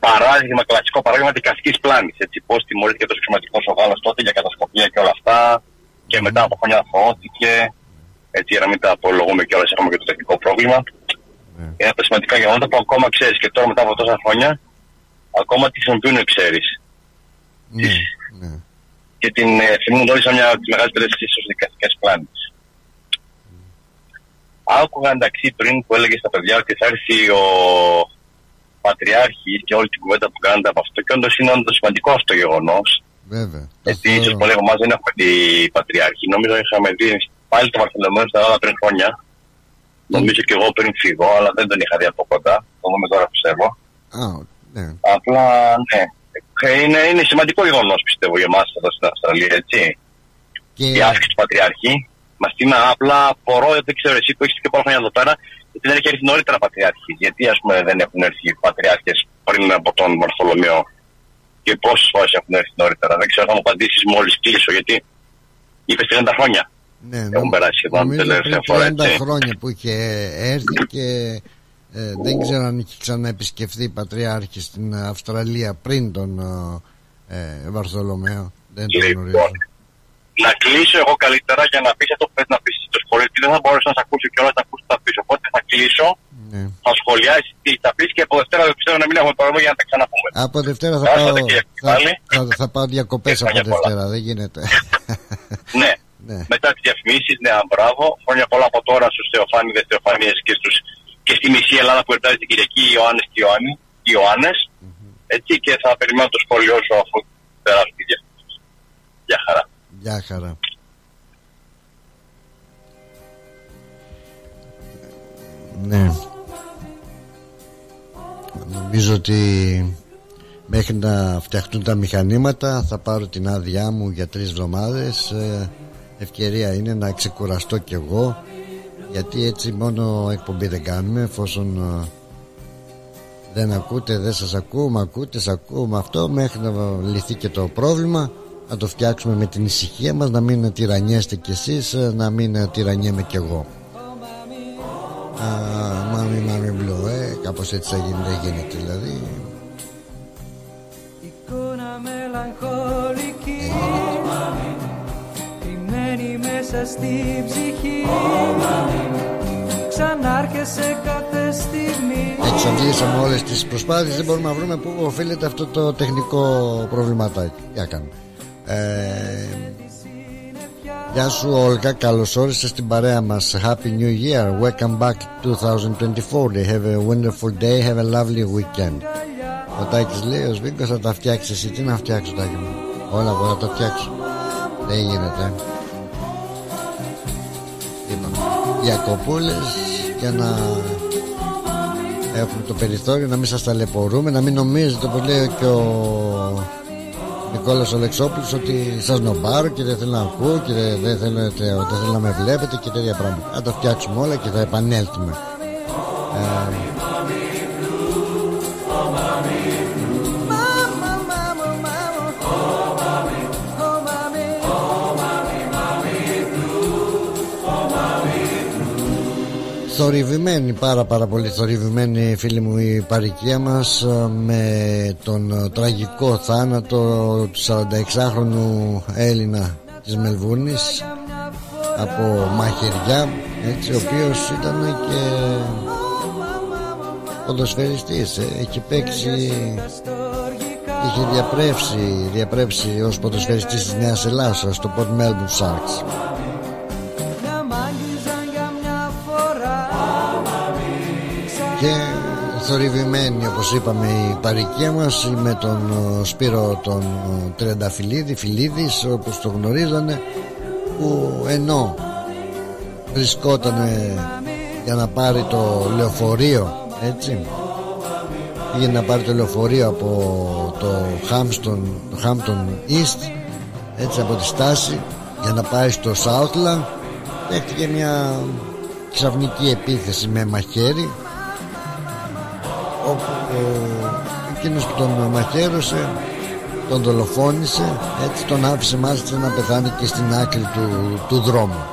παράδειγμα, κλασικό παράδειγμα δικαστικής πλάνης, έτσι, πώς τιμωρήθηκε το σχηματικό ο Γάλλος τότε για κατασκοπία και όλα αυτά, και μετά από χρόνια αθωώθηκε, έτσι, για να μην τα απολογούμε κιόλας, έχουμε και το τεχνικό πρόβλημα. Ναι. Είναι από τα σημαντικά γεγονότα που ακόμα ξέρεις και τώρα μετά από τόσα χρόνια, ακόμα τη χρησιμοποιούν, ξέρεις. Ναι, ναι. και την ε, θυμούν όλοι σαν μια από τι μεγαλύτερε ίσω δικαστικέ πλάνε. Άκουγα εντάξει πριν που έλεγε στα παιδιά ότι θα έρθει ο Πατριάρχη και όλη την κουβέντα που κάνετε από αυτό. Και όντως είναι όντως σημαντικό αυτό το γεγονός. Βέβαια. Το Γιατί ίσως θεωρώ. πολλοί από εμά δεν έχουμε δει Πατριάρχη. Νομίζω είχαμε δει πάλι το Βαρθολομαίο στην Ελλάδα πριν χρόνια. Νομίζω και εγώ πριν φύγω, αλλά δεν τον είχα δει από κοντά. Το δούμε τώρα πιστεύω. Α, ναι. Απλά ναι. Ε, Είναι, είναι σημαντικό γεγονός πιστεύω για εμάς εδώ στην Αυστραλία, έτσι Και η άσκηση του Πατριάρχη. Μα την απλά απορώ, δεν ξέρω εσύ που έχεις και πολλά χρόνια εδώ πέρα, γιατί δεν έχει έρθει νωρίτερα Πατριάρχη. Γιατί ας πούμε δεν έχουν έρθει Πατριάρχες πριν από τον Βαρθολομαίο; Και πόσες φορές έχουν έρθει νωρίτερα; Δεν ξέρω, θα μου απαντήσεις μόλις κλείσω, γιατί είπες 30 χρόνια. ναι, Έχουν περάσει σχεδόν νομίζω τελευταία πριν φορά, 30 έτσι. χρόνια που είχε έρθει και ε, δεν ξέρω αν είχε ξαναεπισκεφθεί πατριάρχη στην Αυστραλία πριν τον ε, ε, Βαρθολομαίο. Δεν το Λοιπόν, γνωρίζω. Να κλείσω εγώ καλύτερα για να πεις αυτό που πρέπει να πεις στο σχολείο, γιατί δεν θα μπορέσω να σε ακούσω κιόλα να ακούσω τα πίσω. Οπότε θα κλείσω, Ναι. θα σχολιάσεις τι θα πεις και από Δευτέρα δεν πιστεύω να μην έχουμε πρόβλημα για να τα ξαναπούμε. Από Δευτέρα θα Άσε πάω, τα κύριε θα, πάλι. θα, θα πάω διακοπές Και από χρόνια πολλά. Δευτέρα, δεν γίνεται. Ναι. ναι. μετά τις διαφημίσεις, ναι, μπράβο. Χρόνια πολλά από τώρα στους Θεοφάνιδες, Θεοφανίες και, στους, και στη μισή Ελλάδα που ερτάζει την Κυριακή Ιωάννη και Ιωάννη. Ιωάννες. Έτσι και θα περιμένω το σχολείο σου αφού περάσω τη διαφήμιση. Γεια χαρά. Γεια χαρά. Ναι. Νομίζω ότι μέχρι να φτιαχτούν τα μηχανήματα θα πάρω την άδειά μου για τρεις εβδομάδες ε, ευκαιρία είναι να ξεκουραστώ κι εγώ γιατί έτσι μόνο εκπομπή δεν κάνουμε εφόσον ε, δεν ακούτε, δεν σας ακούμε, ακούτε, σας ακούμε αυτό μέχρι να λυθεί και το πρόβλημα να το φτιάξουμε με την ησυχία μας να μην τυραννιέστε κι εσείς ε, να μην τυραννιέμαι κι εγώ. Μάμι, μάμι μπλου, ε, κάπως έτσι θα γίνει, δεν γίνεται δηλαδή. Εικόνα μελαγχολική Κρυμμένη μέσα στη ψυχή. Ξανάρχεσαι κάθε στιγμή. Εξαντλήσαμε όλες τις προσπάθειες Δεν μπορούμε να βρούμε πού οφείλεται αυτό το τεχνικό προβληματάκι. Για κάνουμε ε, Γεια σου Όλγα, καλώς όρισες στην παρέα μας. Happy New Year, welcome back 2024 Have a wonderful day, have a lovely weekend. Ο Τάκης λέει, ο Σβίγκος θα τα φτιάξεις εσύ. Τι να φτιάξω Τάκη μου; Όλα εγώ θα τα φτιάξω Δεν γίνεται. Είπαμε Διακοπούλες για να έχουμε το περιθώριο να μην σας ταλαιπωρούμε να μην νομίζετε όπως λέει και ο Νικόλας Αλεξόπουλος ότι σας νομπάρω και δεν θέλω να ακούω και δεν, δεν, θέλω, δεν θέλω να με βλέπετε και τέτοια πράγματα. Θα τα φτιάξουμε όλα και θα επανέλθουμε. Ε, θορυβημένη πάρα πάρα πολύ θορυβημένη φίλη μου η παροικία μας ε, με τον τραγικό θάνατο του 46χρονου Έλληνα της Μελβούνης από μαχαιριά έτσι, ο οποίος ήταν και ποδοσφαιριστής ε. έχει παίξει είχε διαπρέψει, διαπρέψει ως ποδοσφαιριστής της Νέας Ελλάδας στο Port Melbourne Sharks και θορυβημένη όπως είπαμε η παροικία μας με τον Σπύρο τον Τρενταφυλλίδη Φιλίδης όπως το γνωρίζανε που ενώ βρισκόταν για να πάρει το λεωφορείο έτσι πήγε να πάρει το λεωφορείο από το Hampton, το Hampton East έτσι από τη στάση για να πάει στο Southland δέχτηκε μια ξαφνική επίθεση με μαχαίρι όπου εκείνος που τον μαχαίρωσε τον δολοφόνησε έτσι τον άφησε μάλιστα να πεθάνει και στην άκρη του, του δρόμου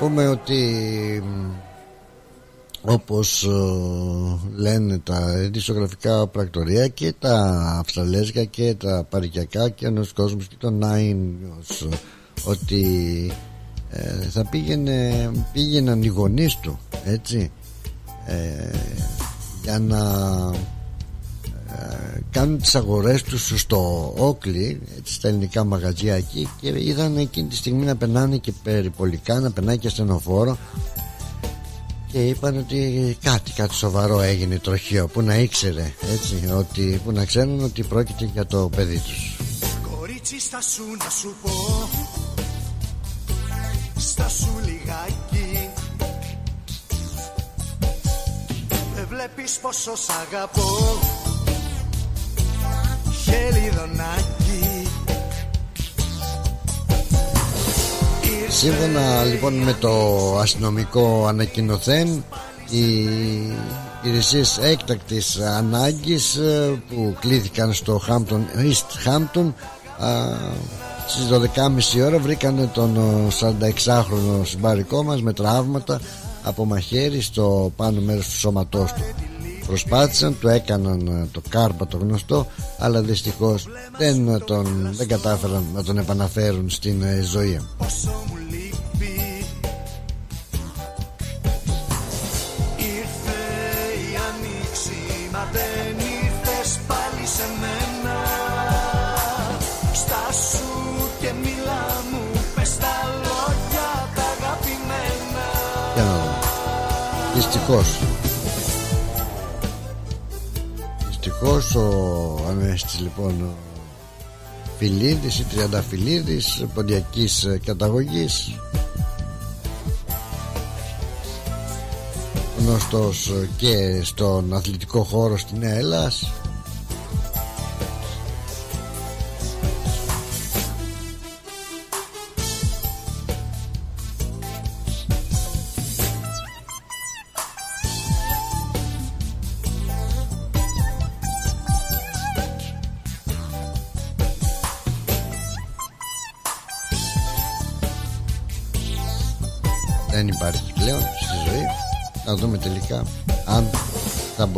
πούμε ότι όπως ε, λένε τα ειδησιογραφικά πρακτορία και τα αυστραλέζικα και τα παρικιακά και ο κόσμος και το Nine ότι ε, θα πήγαινε πήγαιναν οι γονείς του έτσι ε, για να κάνουν τις αγορές τους στο Όκλι στα ελληνικά μαγαζιά εκεί και είδαν εκείνη τη στιγμή να περνάνε και περιπολικά να περνάει και στενοφόρο και είπαν ότι κάτι κάτι σοβαρό έγινε τροχείο που να ήξερε έτσι ότι, που να ξέρουν ότι πρόκειται για το παιδί τους. Κορίτσι στα σου να σου πω Στα σου λιγάκι. Δεν βλέπεις πόσο σ' αγαπώ Σύμφωνα λοιπόν με το αστυνομικό ανακοινωθέν οι υπηρεσίες έκτακτης ανάγκης ε, που κλήθηκαν στο Hampton, East Hampton στις 12.30 ώρα βρήκαν τον 46χρονο συμπαρικό μας με τραύματα από μαχαίρι στο πάνω μέρος του σώματός του προσπάθησαν το έκαναν ε, το κάρπα το γνωστό αλλά δυστυχώς δεν, ε, τον, δεν κατάφεραν να τον επαναφέρουν στην ε, ζωή Δυστυχώς. Δυστυχώς ο Ανέστης λοιπόν ο Φιλίδης ή Τριανταφυλλίδης ποντιακής καταγωγής. Γνωστός και στον αθλητικό χώρο στην Νέα Ελλάς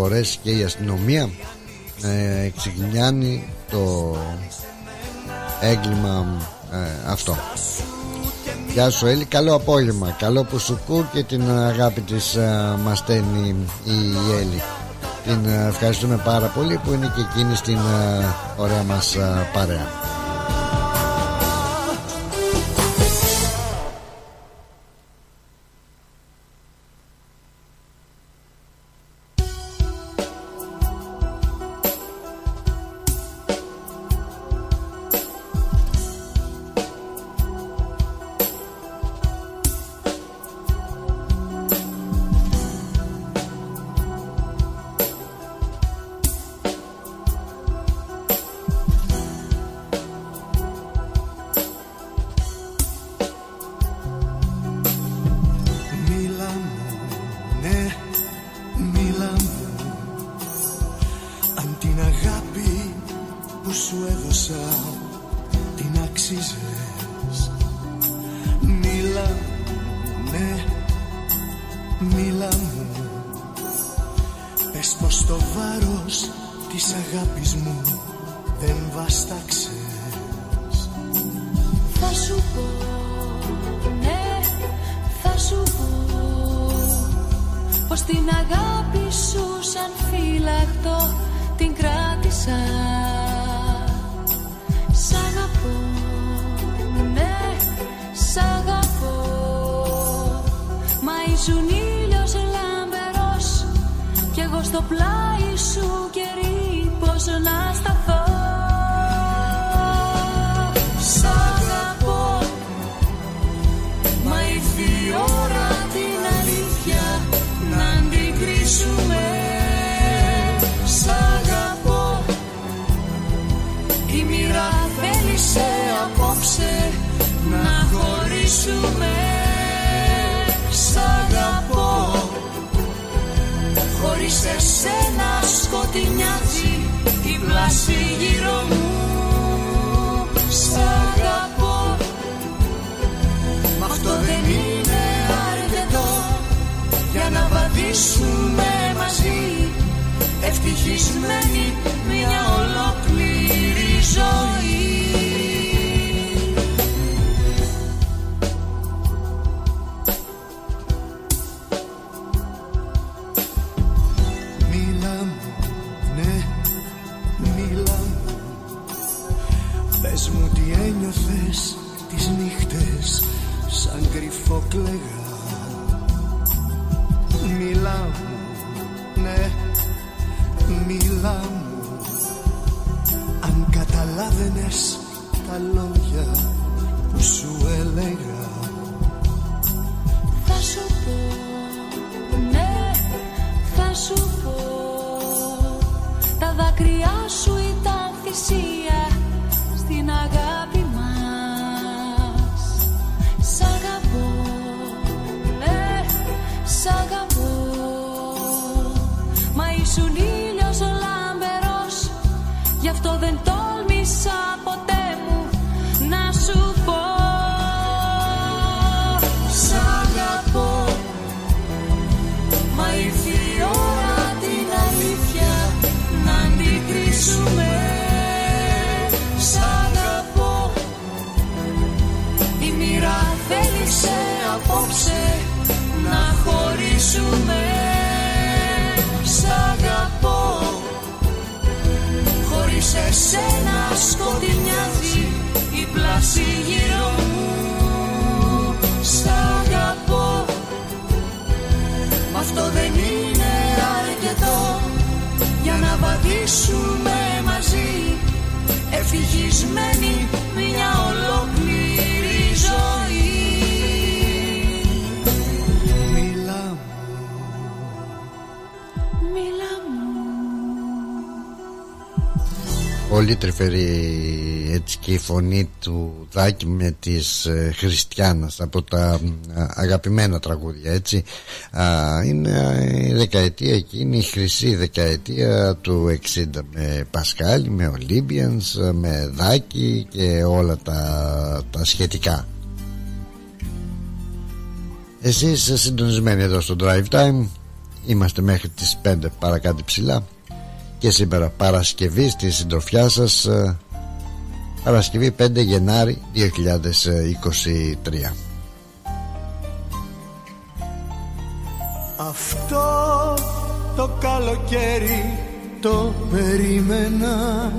θα μπορέσει και η αστυνομία να εξηγνιάνει το έγκλημα ε, αυτό. Γεια σου Έλλη, καλό απόγευμα. Καλό που σου κου και την αγάπη της ε, μας στέλνει η Έλλη. Την ε, ευχαριστούμε πάρα πολύ που είναι και εκείνη στην ε, ωραία μας ε, παρέα δεν βάσταξες Θα σου πω, ναι, θα σου πω Πως την αγάπη σου σαν φύλακτο την κράτησα. Σ' αγαπώ, ναι, σ' αγαπώ. Μα ήσουν ήλιος λαμπερός Κι εγώ στο πλάι σου καιρή πως να σταθώ βαδίσουμε μαζί Ευτυχισμένη μια ολόκληρη ζωή. Μίλα μου, ναι, μίλα μου Πες μου τι ένιωθες τις νύχτες σαν κρυφό κλαίγα τα λόγια σπάσει γύρω μου Σ' αγαπώ. Μ' αυτό δεν είναι αρκετό Για να βαδίσουμε μαζί. Ευτυχισμένοι μια ολόκληρη ζωή. Μίλα μου. Μίλα μου. Πολύ τρυφερή έτσι και η φωνή του Δάκη με της ε, Χριστιανάς από τα ε, αγαπημένα τραγούδια έτσι. Α, είναι η δεκαετία εκείνη η χρυσή δεκαετία του 60 με Πασχάλη, με Olympians με Δάκη και όλα τα, τα σχετικά. Εσείς συντονισμένοι εδώ στο Drive Time. Είμαστε μέχρι τις 5 παρακάτω ψηλά. Και σήμερα Παρασκευή στη συντροφιά σας ε, Παρασκευή 5 Γενάρη 2023 Αυτό το καλοκαίρι το περίμενα.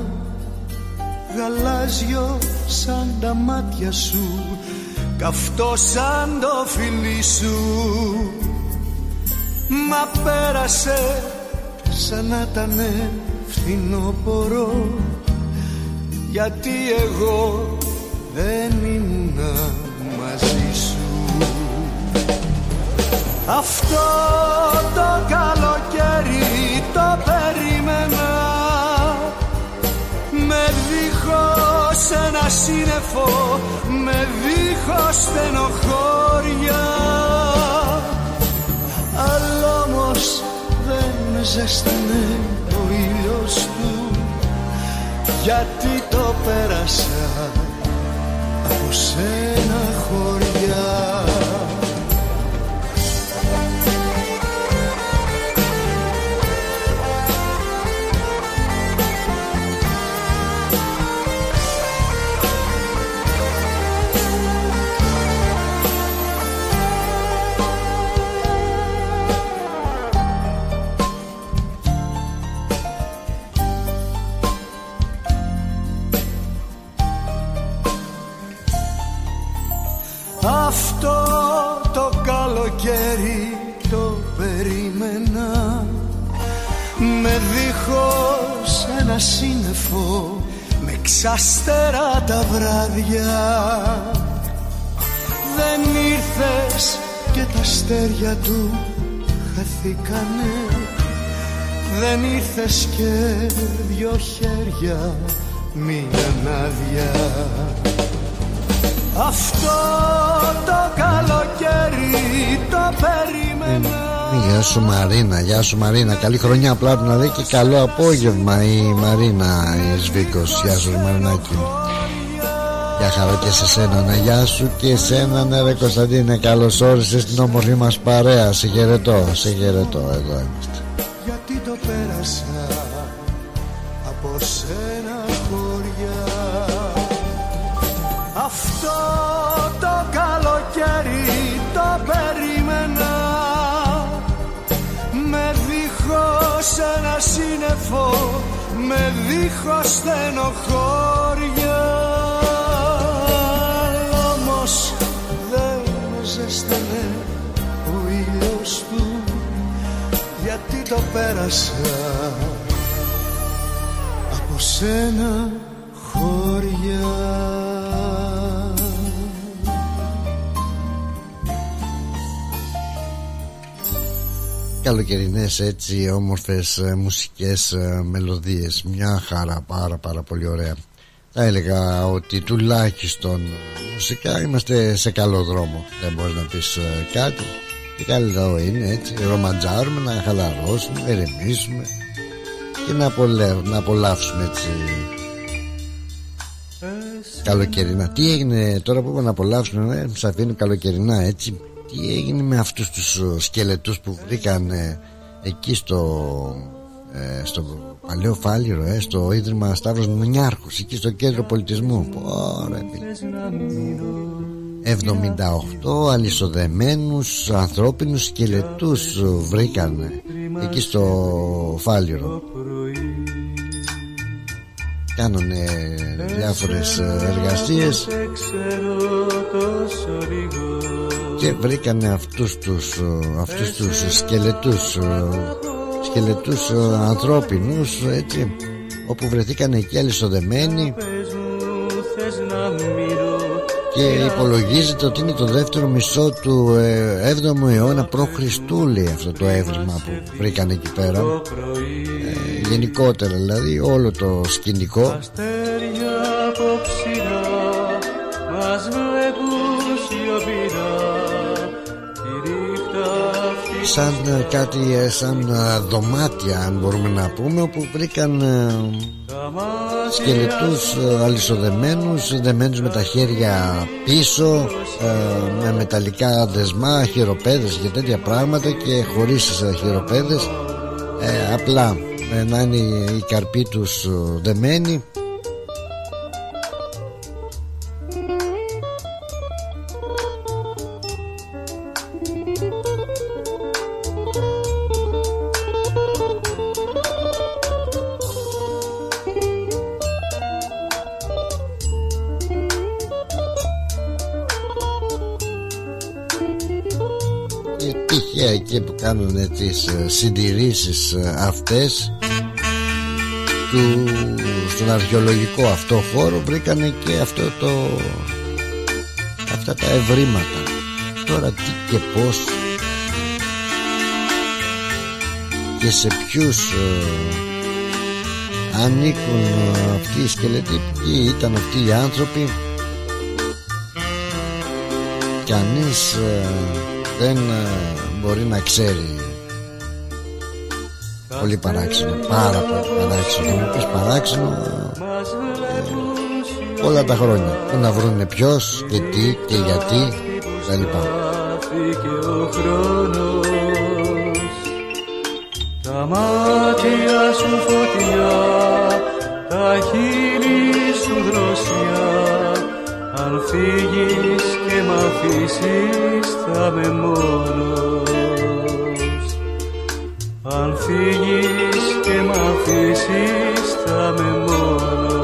Γαλάζιο σαν τα μάτια σου Καυτό σαν το φιλί σου. Μα πέρασε σαν να ήταν φθινόπορο Γιατί εγώ δεν ήμουν μαζί σου. Αυτό το καλοκαίρι το περίμενα. Με δίχως ένα σύννεφο Με δίχως στενοχώρια. Αλλά όμως δεν ζέστανε ο ήλιος του Γιατί το πέρασα από σένα χωριά καλοκαίρι το περίμενα. Με δίχως ένα σύννεφο Με ξαστέρα τα βράδια. Δεν ήρθες και τα αστέρια του χαθήκανε. Δεν ήρθες και δυο χέρια μείναν άδεια αυτό το καλοκαίρι το περίμενα. Γεια σου Μαρίνα, γεια σου Μαρίνα. Καλή χρονιά απλά να δει και καλό απόγευμα η Μαρίνα η Σβίκος. Γεια σου Μαρινάκη. Γεια χαρά και σε σένα να γεια σου και εσένα ναι ρε Κωνσταντίνε Καλώς όρισες στην όμορφη μας παρέα. Σε χαιρετώ, σε χαιρετώ Εδώ είμαστε. Γιατί το πέρασα σύννεφο Με δίχως στενοχώρια. Όμως δεν ζέστανε ο ήλιος του γιατί το πέρασα από σένα χωριά Καλοκαιρινές έτσι όμορφες ε, μουσικές ε, μελωδίες. Μια χαρά πάρα πάρα πολύ ωραία. Θα έλεγα ότι τουλάχιστον μουσικά είμαστε σε καλό δρόμο. Δεν μπορείς να πεις ε, κάτι. Και καλό είναι έτσι Ρομαντζάρουμε να χαλαρώσουμε, να ηρεμήσουμε Και να, απολε... να απολαύσουμε έτσι Καλοκαιρινά. Τι έγινε τώρα που είπα να απολαύσουμε ε, Μας αφήνουν καλοκαιρινά έτσι τι έγινε με αυτούς τους ε, σκελετούς που βρήκαν ε, εκεί στο, ε, στο παλαιό Φάληρο ε, στο Ίδρυμα Σταύρος Μουνιάρχος εκεί στο κέντρο πολιτισμού. Ωραία, 78 αλυσοδεμένους ανθρώπινους σκελετούς βρήκαν εκεί στο Φάληρο. Κάνανε διάφορες εργασίες και βρήκανε αυτούς τους, αυτούς τους σκελετούς σκελετούς ανθρώπινους έτσι όπου βρεθήκαν εκεί αλυσοδεμένοι. Και υπολογίζεται ότι είναι το δεύτερο μισό του 7ου ε, αιώνα π.Χ. λέει αυτό το έβριμα που βρήκαν εκεί πέρα. Ε, γενικότερα δηλαδή όλο το σκηνικό σαν ε, κάτι ε, σαν ε, δωμάτια αν μπορούμε να πούμε όπου βρήκαν σκελετούς αλυσοδεμένους δεμένους με τα χέρια πίσω με μεταλλικά δεσμά χειροπέδες και τέτοια πράγματα και χωρίς χειροπέδες. Απλά να είναι οι καρποί τους δεμένοι κάνουν τις ε, συντηρήσεις ε, αυτές του, στον αρχαιολογικό αυτό χώρο βρήκανε και αυτό το αυτά τα ευρήματα. Τώρα τι και πως και σε ποιους ε, ανήκουν ε, αυτοί οι σκελετοί ποιοι ήταν αυτοί οι άνθρωποι. Κανείς δεν μπορεί να ξέρει. Πολύ παράξενο Πάρα πολύ παράξενο Θα μου πεις παράξενο ε, Όλα τα χρόνια. Πού να βρούνε ποιος και τι και γιατί Τα λοιπά. Τα μάτια σου φωτιά Τα χείλη σου δροσιά Αν φύγεις και μ' αφήσεις θα με μόνος. Αν φύγεις και μ' αφήσεις θα με μόνος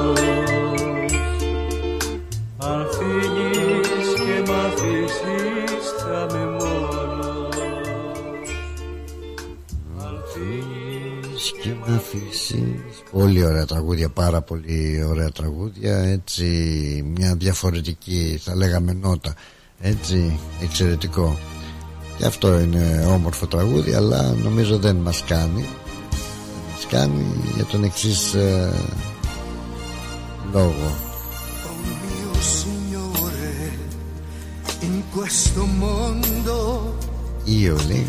και μ' αφήσεις Πολύ ωραία τραγούδια, πάρα πολύ ωραία τραγούδια Έτσι μια διαφορετική θα λέγαμε νότα Έτσι εξαιρετικό. Και αυτό είναι όμορφο τραγούδι αλλά νομίζω δεν μας κάνει. Δεν μας κάνει για τον εξής ε, λόγο. Io lì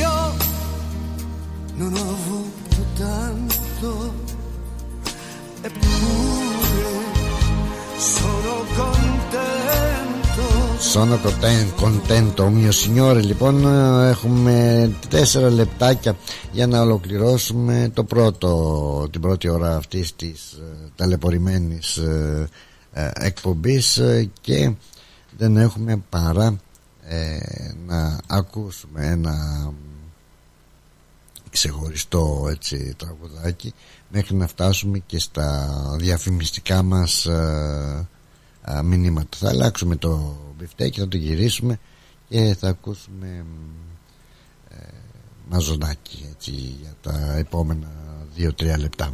Io non ho avuto tanto Eppure sono contento Sono contento mio signore Λοιπόν έχουμε τέσσερα λεπτάκια για να ολοκληρώσουμε το πρώτο, την πρώτη ώρα αυτής της ε, ταλαιπωρημένης ε, ε, εκπομπής και δεν έχουμε παρά να ακούσουμε ένα ξεχωριστό έτσι τραγουδάκι μέχρι να φτάσουμε και στα διαφημιστικά μας μηνύματα. Θα αλλάξουμε το μπιφτέκι θα το γυρίσουμε και θα ακούσουμε ε, μαζονάκι έτσι για τα επόμενα 2-3 λεπτά.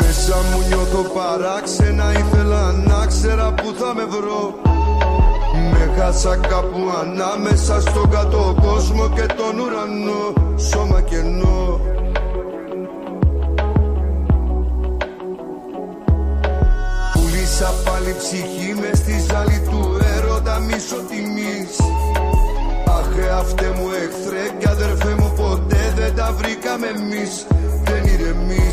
Μέσα μου νιώθω παράξενα Ήθελα να ξέρα που θα με βρω. Με χάσα κάπου ανάμεσα στον κάτω κόσμο και τον ουρανό. Σώμα κενό. Πούλησα πάλι ψυχή μες στη ζάλη του έρωτα μίσο τιμής. Αχ αυτέ μου εχθρέ και αδερφέ μου ποτέ δεν τα βρήκαμε εμείς. Δεν ηρεμείς. Δεν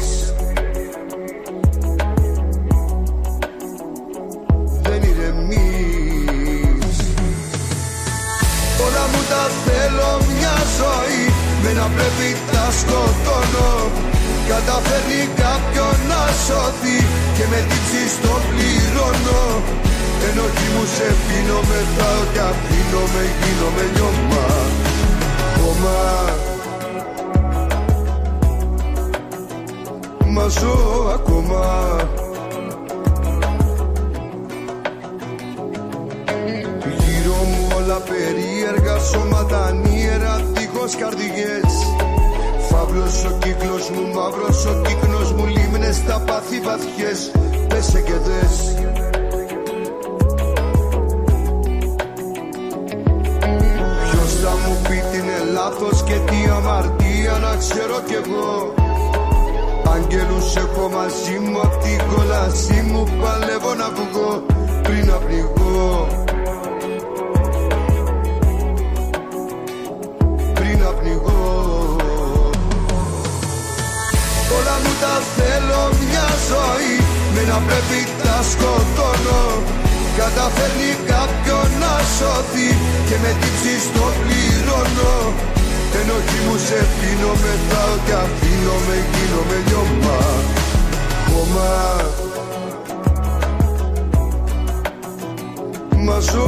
ηρεμείς Όλα μου τα θέλω μια ζωή με να πρέπει τα σκοτώνω. Καταφέρνει κάποιον να σωθεί Και με τύψη στο πληρώνω. Ενώ εκεί μου σε πίνω Μετράω και αφήνω Με γίνομαι νιώμα. Ακόμα Μα ζω ακόμα μου όλα περίεργα σώματα ανίερα δίχως καρδιές. Φαύλος ο κύκλος μου, μαύρος ο κύκνος μου Λίμνες στα πάθη βαθιές. Πέσε και δες. Ποιος θα μου πει τι είναι λάθος και τι αμαρτία να ξέρω κι εγώ. Αγγέλους έχω μαζί μου απ' την κόλασή μου Παλεύω να βγω πριν να πνιγώ ζωή Με να πρέπει τα σκοτώνω. Καταφέρνει κάποιον να σωθεί Και με τύψεις στο πληρώνω. Ενοχή μου σε πίνω μετά και αφήνω με γίνομαι λιώμα Χώμα. Μα ζω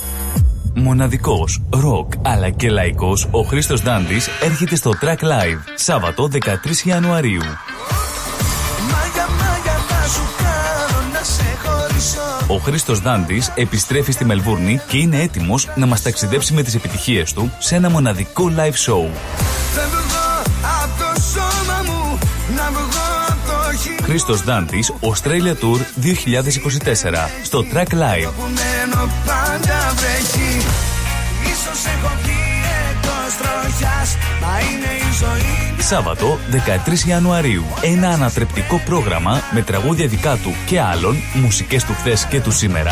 Μοναδικός, ροκ αλλά και λαϊκός, ο Χρήστος Δάντης έρχεται στο Track Live, Σάββατο 13 Ιανουαρίου. Μάγια, μάγια θα σου κάνω να σε χωρίσω Ο Χρήστος Δάντης επιστρέφει στη Μελβούρνη και είναι έτοιμος να μας ταξιδέψει με τις επιτυχίες του σε ένα μοναδικό live show. Φεύγω απ' το σώμα μου να βγω απ' το χείλο Χρήστος Δάντης, Australia Tour 2024, στο Track Live. Σάββατο 13 Ιανουαρίου. Ένα ανατρεπτικό πρόγραμμα με τραγούδια δικά του και άλλων, μουσικές του χθες και του σήμερα,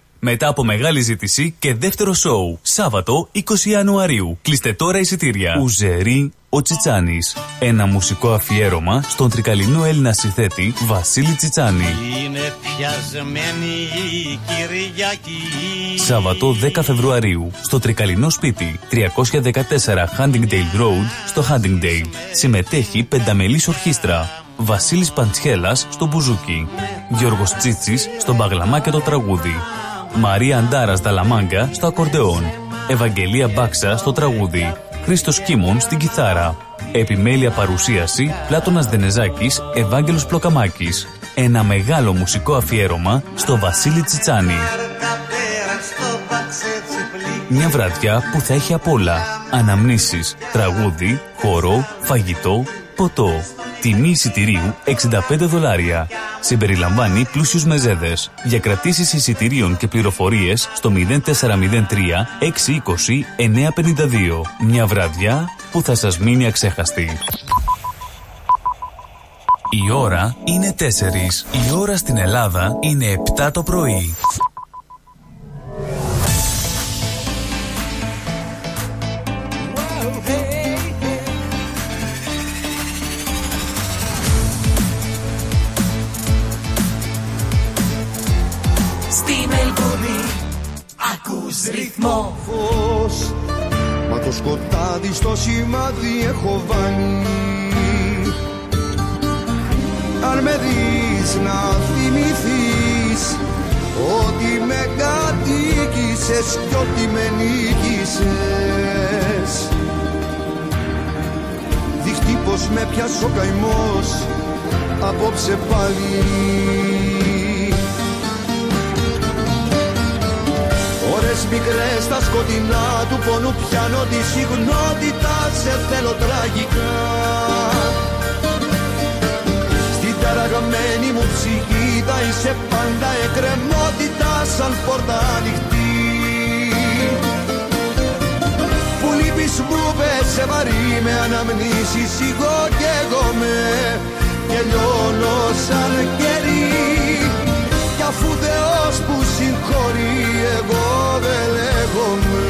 Μετά από μεγάλη ζήτηση και δεύτερο σοου. Σάββατο 20 Ιανουαρίου. Κλείστε τώρα εισιτήρια. Ουζερή ο Τσιτσάνης. Ένα μουσικό αφιέρωμα στον τρικαλινό Έλληνα συνθέτη Βασίλη Τσιτσάνη. Είναι πιασμένη η Κυριακή Σάββατο 10 Φεβρουαρίου. Στο τρικαλινό σπίτι 314 Huntingdale Road στο Huntingdale. Συμμετέχει πενταμελής ορχήστρα. Βασίλης Παντσχέλας στο μπουζούκι. Γιώργος Τσίτσης στο μπαγλαμά και το τραγούδι. Μαρία Αντάρας Δαλαμάγκα στο ακορντεόν. Ευαγγελία Μπάξα στο τραγούδι. Χρήστος Κίμων στην κιθάρα. Επιμέλεια παρουσίαση Πλάτωνας Δενεζάκης, Ευάγγελος Πλοκαμάκης. Ένα μεγάλο μουσικό αφιέρωμα στο Βασίλη Τσιτσάνη. Μια βραδιά που θα έχει απ' όλα. Αναμνήσεις, τραγούδι, χορό, φαγητό, ποτό. Τιμή εισιτηρίου 65 δολάρια. Συμπεριλαμβάνει πλούσιους μεζέδες. Για κρατήσεις εισιτηρίων και πληροφορίες στο 0403 620 952. Μια βραδιά που θα σας μείνει αξέχαστη. Η ώρα είναι 4. Η ώρα στην Ελλάδα είναι 7 το πρωί. Ρυθμός. Φως Μα το σκοτάδι στο σημάδι έχω βάλει. Αν με δεις να θυμηθείς Ότι με κατοίκησες κι ότι με νίκησες. Δείχνει πως με πιάσε ο καημός Απόψε πάλι Ώρες μικρές στα σκοτεινά του πόνου πιάνω τη συγνότητα σε θέλω τραγικά. Στην ταραγμένη μου ψυχή θα είσαι πάντα εκκρεμότητα σαν πόρτα ανοιχτή. Που λείπεις μου πέσε βαρύ με αναμνήσεις εγώ και εγώ με. Και λιώνω σαν κερί κι αφού Θεός που συγχωρεί εγώ δεν λέγομαι.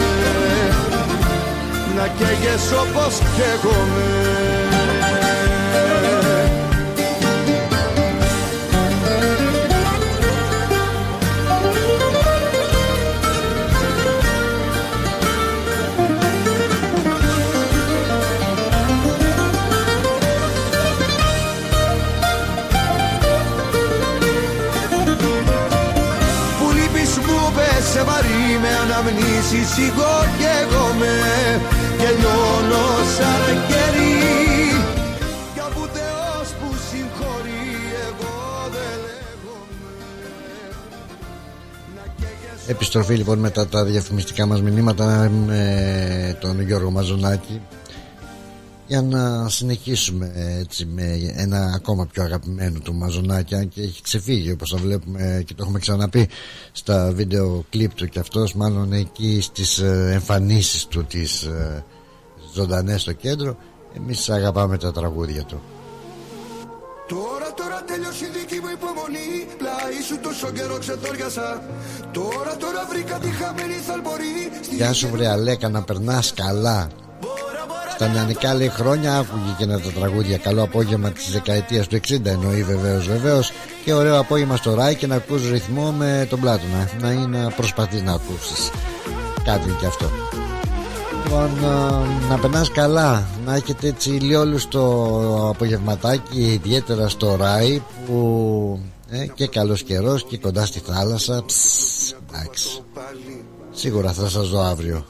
Να καίγες όπως καίγομαι με αναμνήσεις εγώ και εγώ με. Και λιώνω σαν κερί Κι αφού Θεός που συγχωρεί εγώ δεν λέγομαι. Να καίγες Επιστροφή λοιπόν μετά τα διαφημιστικά μας μηνύματα με τον Γιώργο Μαζονάκη για να συνεχίσουμε έτσι με ένα ακόμα πιο αγαπημένο του Μαζονάκη αν και έχει ξεφύγει όπως θα βλέπουμε και το έχουμε ξαναπεί στα βίντεο κλιπ του και αυτός μάλλον εκεί στις ε, εμφανίσεις του τις ε, ζωντανές στο κέντρο εμείς αγαπάμε τα τραγούδια του. Τώρα, τώρα τέλειωσε η δική μου υπομονή Πλάι σου τόσο καιρό ξετόριασα. Τώρα, τώρα βρήκα τη χαμένη θαλπορή Στη Γεια σου βρε Αλέκα να περνάς καλά Στα νεανικά λέει χρόνια άκουγε και ένα τα τραγούδια. Καλό απόγευμα της δεκαετίας του 60 εννοεί βεβαίως βεβαίως. Και ωραίο απόγευμα στο Ράι και να ακούς ρυθμό με τον Πλάτωνα. Να είναι να προσπαθείς να ακούσεις Κάτι και αυτό. Λοιπόν, α, να περνάς καλά. Να έχετε έτσι λιόλουστο απογευματάκι Ιδιαίτερα στο Ράι Που ε, και καλός καιρός και κοντά στη θάλασσα. Ψ, Εντάξει. Σίγουρα θα σας δω αύριο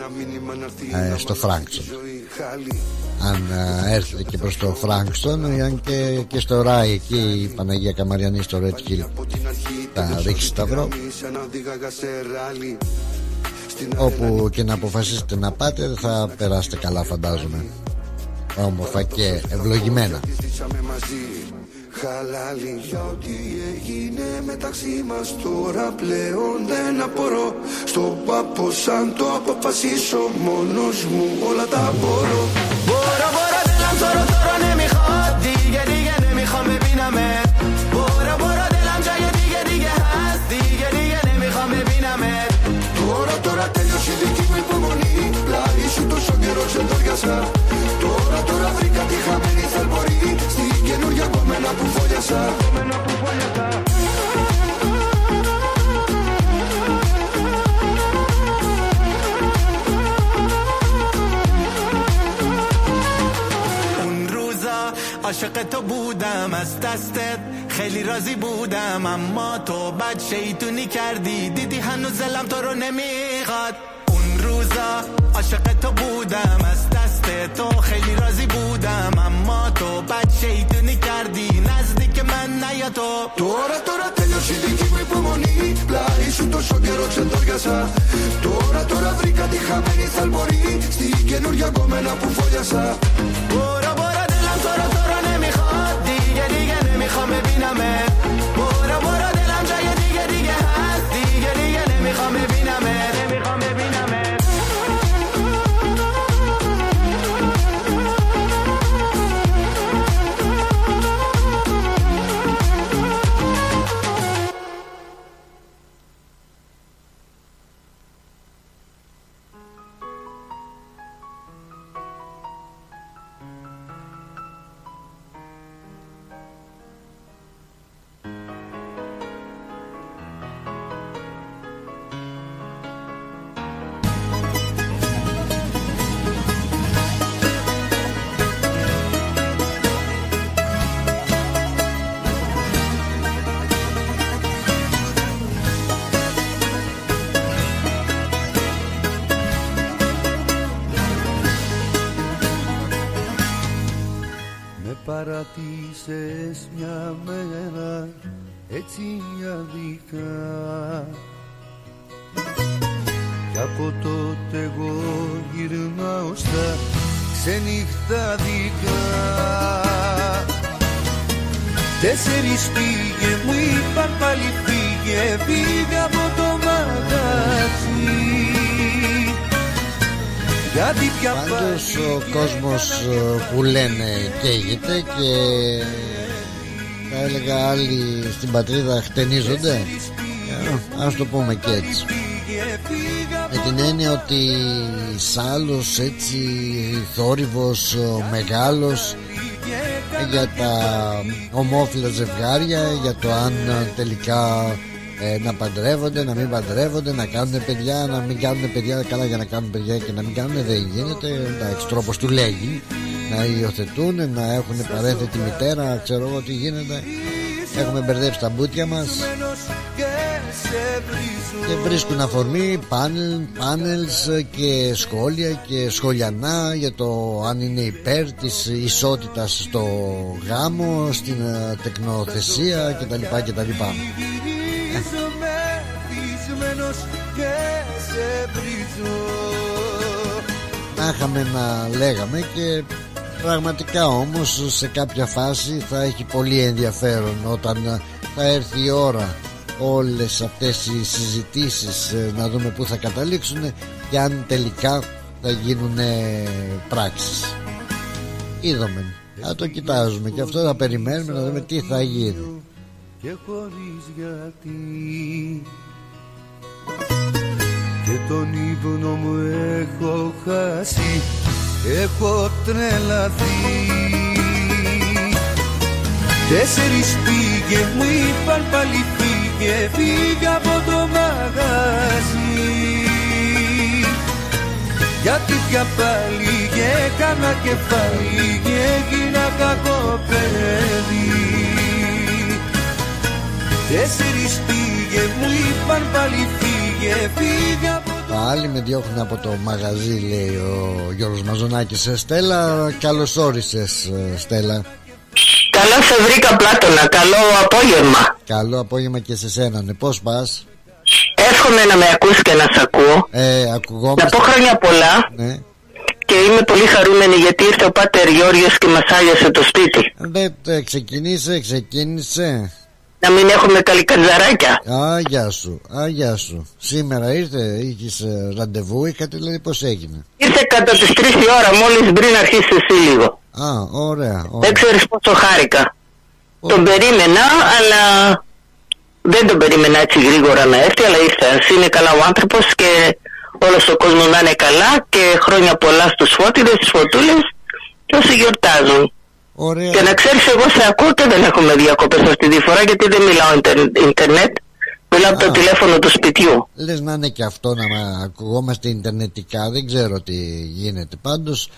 Ένα μήνυμα να έρθει ε, να στο μας Φράγκστον. ζωή χάλι. Αν ε, έρθετε και προς το Φράγκστον ή αν και, και στο Ράι εκεί η Παναγία Καμαριανή στο Red Hill Από την αρχή θα ρίξει σταυρό Σαν να οδήγαγα σε ράλι. Στην όπου και να αποφασίσετε να πάτε θα περάσετε καλά φαντάζομαι. Όμορφα και ευλογημένα Καλά για ό,τι έγινε μεταξύ μας τώρα πλέον δεν απορώ. Στον πάπο σαν το αποφασίσω μόνος μου όλα τα μπορώ. Μπορώ, μπορώ, τέλα, τώρα, τώρα, ναι, μη Τι Γιατί, γιατί, μη χάμε, πίναμε. Μπορώ, μπορώ, τέλα, για γιατί, γιατί, για χάστη Γιατί, μη Τώρα, τώρα, τέλειωσε η δική μου υπομονή. Πλάι σου τόσο καιρό ξεντόριασα Τώρα, τώρα, βρήκα τη χαμένη θερμορή Kieruję, bo mnie عاشق تو بودم از دستت خیلی راضی بودم اما تو بد شیطونی کردی. دیدی هنوز زلم تو رو نمی‌خواد. اون روزا عاشق تو بودم از دستت تو خیلی راضی بودم اما تو بچه ای تو نکردی. نزدیک من نیا تو. تو آره، را آره، آره، تو را تلیو شیدی که بوی پومونی. تو شکر رو گسا تو را تو را دی خمه نیز سی که نور یا گومه نا پو فو بورا بورا دلم تو را تو را نمی‌خواد. دیگه دیگه نمی‌خوام ببینمه που λένε καίγεται και θα έλεγα άλλοι στην πατρίδα χτενίζονται. Ε, Ας το πούμε και έτσι. Με την έννοια ότι σάλος έτσι θόρυβος μεγάλος για τα ομόφυλα ζευγάρια για το αν τελικά ε, να παντρεύονται, να μην παντρεύονται, να κάνουν παιδιά, να μην κάνουν παιδιά. Καλά, για να κάνουν παιδιά και να μην κάνουν δεν γίνεται. Εντάξει, τρόπος του λέγει. Να υιοθετούν, να έχουν παρέθετη μητέρα, ξέρω εγώ τι γίνεται. Έχουμε μπερδέψει τα μπούτια μας και βρίσκουν αφορμή πάνελ, πάνελς και σχόλια και σχολιανά για το αν είναι υπέρ της ισότητας στο γάμο, στην ε, τεκνοθεσία κτλ. κτλ. Να είχαμε να λέγαμε και πραγματικά όμως σε κάποια φάση θα έχει πολύ ενδιαφέρον όταν θα έρθει η ώρα όλες αυτές οι συζητήσεις ε, να δούμε πού θα καταλήξουν και αν τελικά θα γίνουν πράξεις. Είδαμε. Θα το κοιτάζουμε και αυτό θα περιμένουμε να δούμε τι θα γίνει και χωρίς γιατί. Και τον ύπνο μου έχω χάσει έχω τρελαθεί. Τέσσερις πήγε μου είπαν πάλι φύγε φύγε από το μαγαζί. Γιατί πια πάλι και έκανα κεφάλι και έγινα κακό παιδί Τέσσερις πήγε μου είπαν πάλι φύγε φύγε από το Πάλι με διώχνουν από το μαγαζί λέει ο Γιώργος Μαζονάκης. Ε, Στέλλα καλώς όρισες ε, Στέλλα. Καλά σε βρήκα Πλάτωνα, καλό απόγευμα. Καλό απόγευμα και σε σένα, ναι πώς πας; Εύχομαι να με ακούς και να σε ακούω. Ε, ακουγόμαστε. Να πω χρόνια πολλά. Ναι. Και είμαι πολύ χαρούμενη γιατί ήρθε ο Πάτερ Γιώργος και μας άγιασε το σπίτι. Δεν ναι, ξεκίνησε, ξεκίνησε να μην έχουμε καλικατζαράκια. Α, γεια σου, α, γεια σου. Σήμερα ήρθε, είχες ραντεβού, είχατε δηλαδή πώς έγινε; Ήρθε κατά τι 3 η ώρα, μόλις πριν αρχίσει εσύ λίγο. Α, ωραία, ωραία. Δεν ξέρεις πόσο χάρηκα. Τον περίμενα, αλλά δεν τον περίμενα έτσι γρήγορα να έρθει, αλλά ήρθε. Είναι καλά ο άνθρωπος και όλος ο κόσμος να είναι καλά και χρόνια πολλά στους φώτιδες, στις φωτούλες και όσοι γιορτάζουν. Ωραία. Και να ξέρεις, εγώ σε ακούω και δεν έχουμε διακοπές αυτή τη φορά γιατί δεν μιλάω ίντερνετ. Μιλάω από το τηλέφωνο του σπιτιού. Λες να είναι και αυτό να ακουγόμαστε ιντερνετικά, δεν ξέρω τι γίνεται. Πάντως,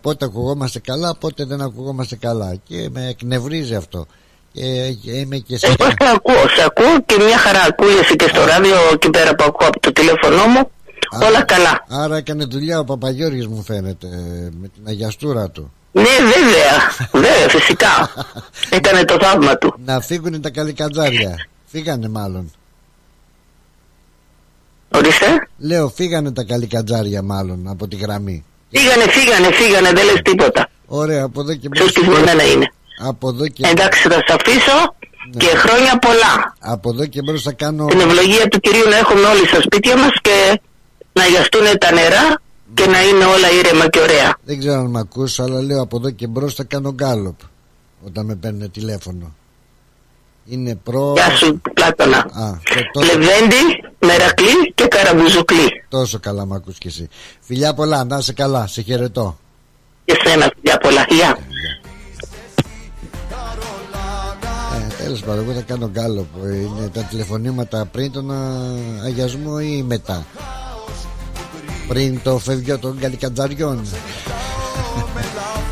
πότε ακουγόμαστε καλά, πότε δεν ακουγόμαστε καλά. Και με εκνευρίζει αυτό. Και, είμαι και σε... Εγώ σε ακούω, σε ακούω και μια χαρά ακούγεσαι και στο ράδιο εκεί πέρα που ακούω από το τηλέφωνό μου. όλα καλά. Άρα έκανε δουλειά ο Παπαγιώργης μου φαίνεται με την αγιαστούρα του. Ναι, βέβαια. βέβαια, φυσικά. Έκανε το θαύμα του. Να φύγουν τα καλικατζάρια. Φύγανε μάλλον. Ορίστε. Λέω, φύγανε τα καλικατζάρια μάλλον από τη γραμμή. Φύγανε, φύγανε, φύγανε, δεν λες τίποτα. Ωραία, από εδώ και μπρος. να είναι. Από εδώ και... Εντάξει, θα σε αφήσω ναι. και χρόνια πολλά. Από εδώ και μπρος θα κάνω... Την ευλογία του Κυρίου να έχουμε όλοι στα σπίτια μας και να γιαστούν τα νερά και να είναι όλα ήρεμα και ωραία. Δεν ξέρω αν με ακούς, αλλά λέω από εδώ και μπρος θα κάνω γκάλοπ όταν με παίρνουν τηλέφωνο. Είναι προ... Γεια σου Πλάτωνα. Α, τόσο... Λεβέντη, Μερακλή και Καραμπουζουκλή. Τόσο καλά με ακούς κι εσύ. Φιλιά πολλά, να είσαι καλά, σε χαιρετώ. Και σένα φιλιά πολλά, φιλιά. Ε, τέλος πάντων, εγώ θα κάνω γκάλοπ. Είναι τα τηλεφωνήματα πριν τον αγιασμό ή μετά πριν το φεύγιο των καλικατζαριών.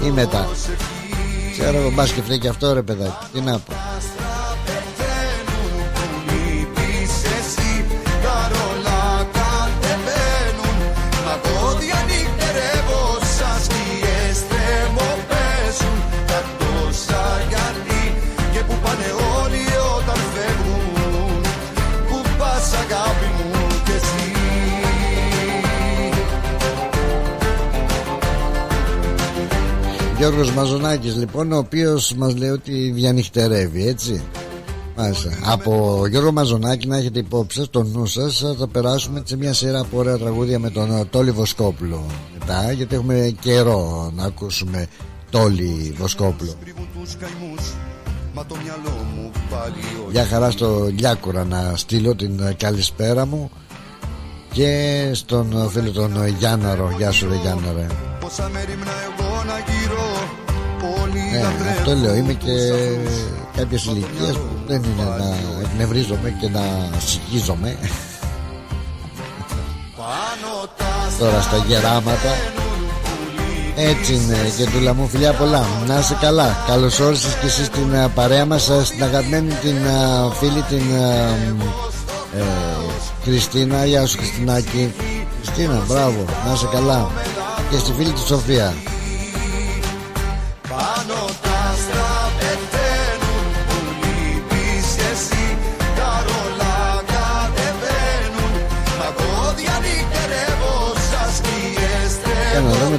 Ή μετά. Ξέρω εγώ μπας και φταίει αυτό ρε παιδάκι. Τι να πω Γιώργος Μαζονάκης λοιπόν ο οποίος μας λέει ότι διανυχτερεύει έτσι. Μάλιστα. Από Γιώργο Μαζονάκη να έχετε υπόψη το νου σας θα περάσουμε σε μια σειρά από ωραία τραγούδια με τον Τόλι Βοσκόπουλο. Μετά γιατί έχουμε καιρό να ακούσουμε Τόλι Βοσκόπουλο. Για χαρά στο Λιάκουρα να στείλω την καλησπέρα μου και στον φίλο τον Γιάνναρο. Γεια σου ρε Γιάνναρε ναι, αυτό λέω. Είμαι και κάποιες ηλικίες που δεν είναι να εκνευρίζομαι και να συγχύζομαι. Τώρα στα γεράματα. έτσι είναι και του μου φιλιά πολλά. Να είσαι καλά. Καλώς όρισες και εσείς στην ε, παρέα μας ε, Στην αγαπημένη την ε, φίλη την ε, Χριστίνα. Γεια σου Χριστινάκη. Χριστίνα μπράβο. Να είσαι καλά. Και στη φίλη τη Σοφία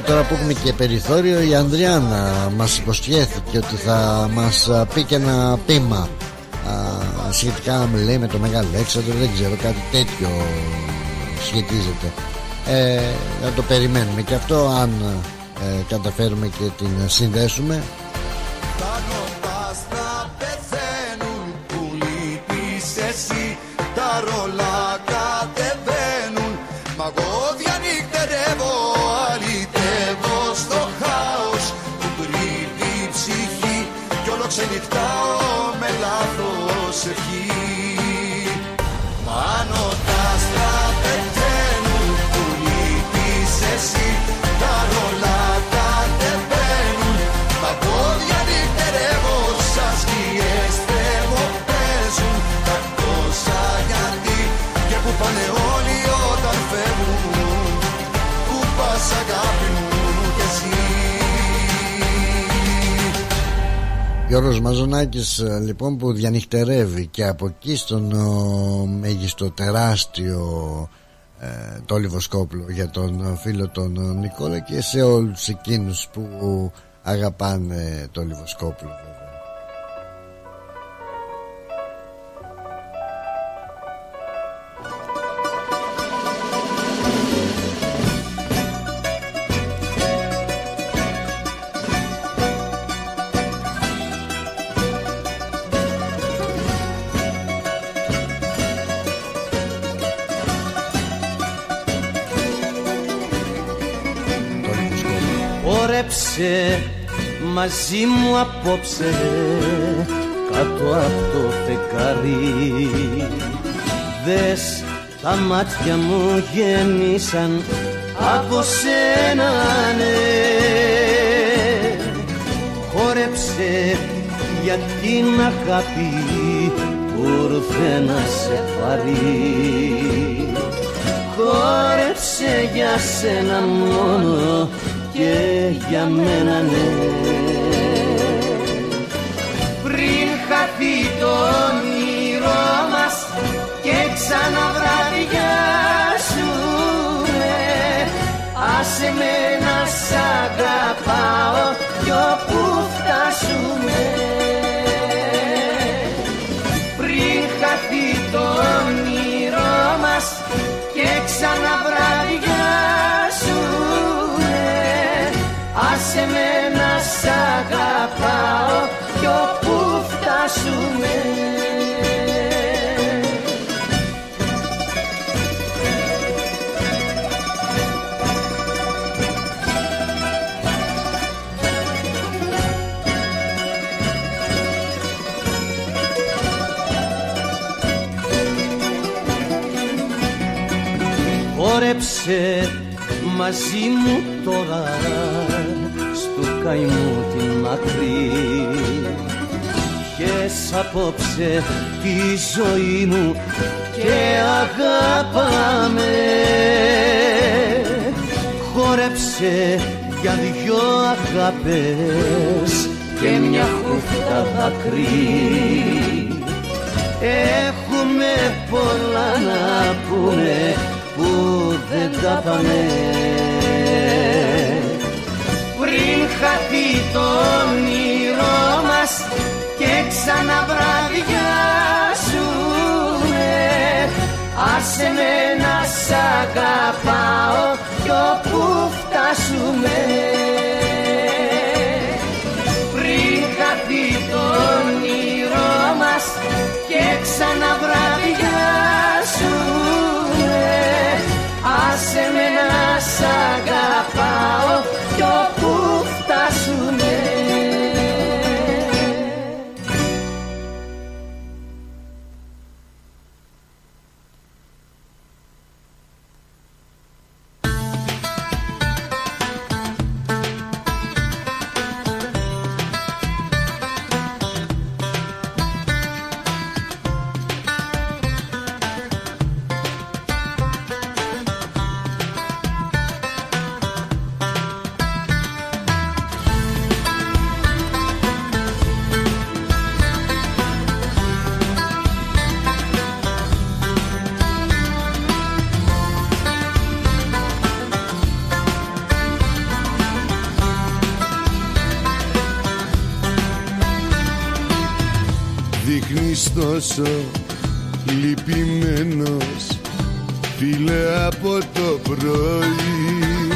τώρα που έχουμε και περιθώριο η Ανδριάννα μας υποσχέθηκε ότι θα μας πει και ένα πείμα σχετικά με λέει με το Μεγάλο Έξοδο. Δεν ξέρω κάτι τέτοιο σχετίζεται. Ε, να το περιμένουμε. Και αυτό αν ε, καταφέρουμε και την συνδέσουμε не. Γιώργος Μαζονάκης ε, λοιπόν που διανυχτερεύει και από εκεί στον ο, μέγιστο τεράστιο ε, το Λιβοσκόπουλο για τον φίλο τον Νικόλα και σε όλους εκείνους που αγαπάνε το Λιβοσκόπουλο μαζί μου απόψε κάτω από το φεκάρι Δες τα μάτια μου γέμισαν από σένα ναι. Χόρεψε για την αγάπη που ήρθε να σε πάρει. Χόρεψε για σένα μόνο και για μένα ναι. Πριν χαθεί το όνειρό μας και ξαναβραδιάσουμε άσε με να σ' αγαπάω κι όπου φτάσουμε. Πριν χαθεί το όνειρό μας και ξαναβραδιάσουμε αγαπάω κι όπου φτάσουμε. Όρεψε μαζί μου τώρα καημού την μακρύ. Και απόψε τη ζωή μου και αγάπαμε χόρεψε για δυο αγάπες και μια χούφτα δακρύ Έχουμε πολλά να πούμε που δεν τα πάμε πριν χαθεί χαθεί το όνειρό μας και ξαναβραδιάσουμε Άσε με να σ' αγαπάω κι όπου φτάσουμε. Πριν χαθεί το όνειρό μας και ξαναβραδιάσουμε Άσε με να σ' αγαπάω κι όπου φτάσουμε Δείχνεις τόσο λυπημένος Φίλε από το πρωί.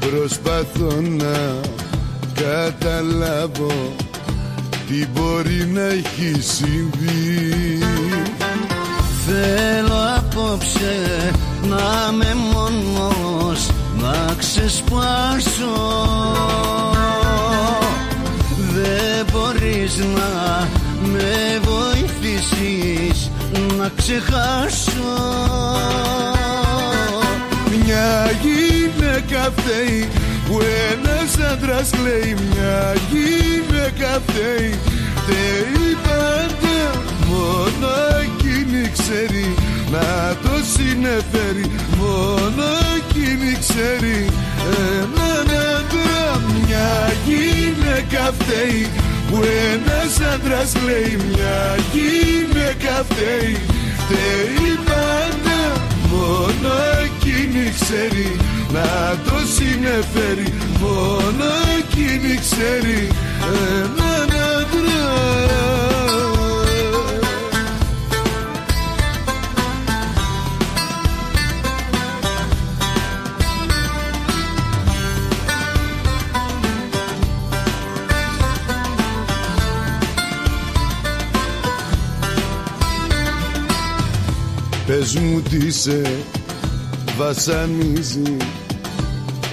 Προσπαθώ να καταλάβω Τι μπορεί να έχει συμβεί. Θέλω απόψε να είμαι μόνος να ξεσπάσω. Δεν μπορείς να με βοηθήσεις να ξεχάσω. Μια γυναίκα φταίει που ένας άντρας λέει Μια γυναίκα φταίει φταίει πάντα. Μόνο εκείνη ξέρει να το συνεφέρει. Μόνο εκείνη ξέρει έναν άντρα. Μια γυναίκα φταίει που ένας άντρας λέει Μια γυναίκα φταίει φταίει πάντα Μόνο εκείνη ξέρει να το συνεφέρει Μόνο εκείνη ξέρει έναν Πες μου τι σε βασανίζει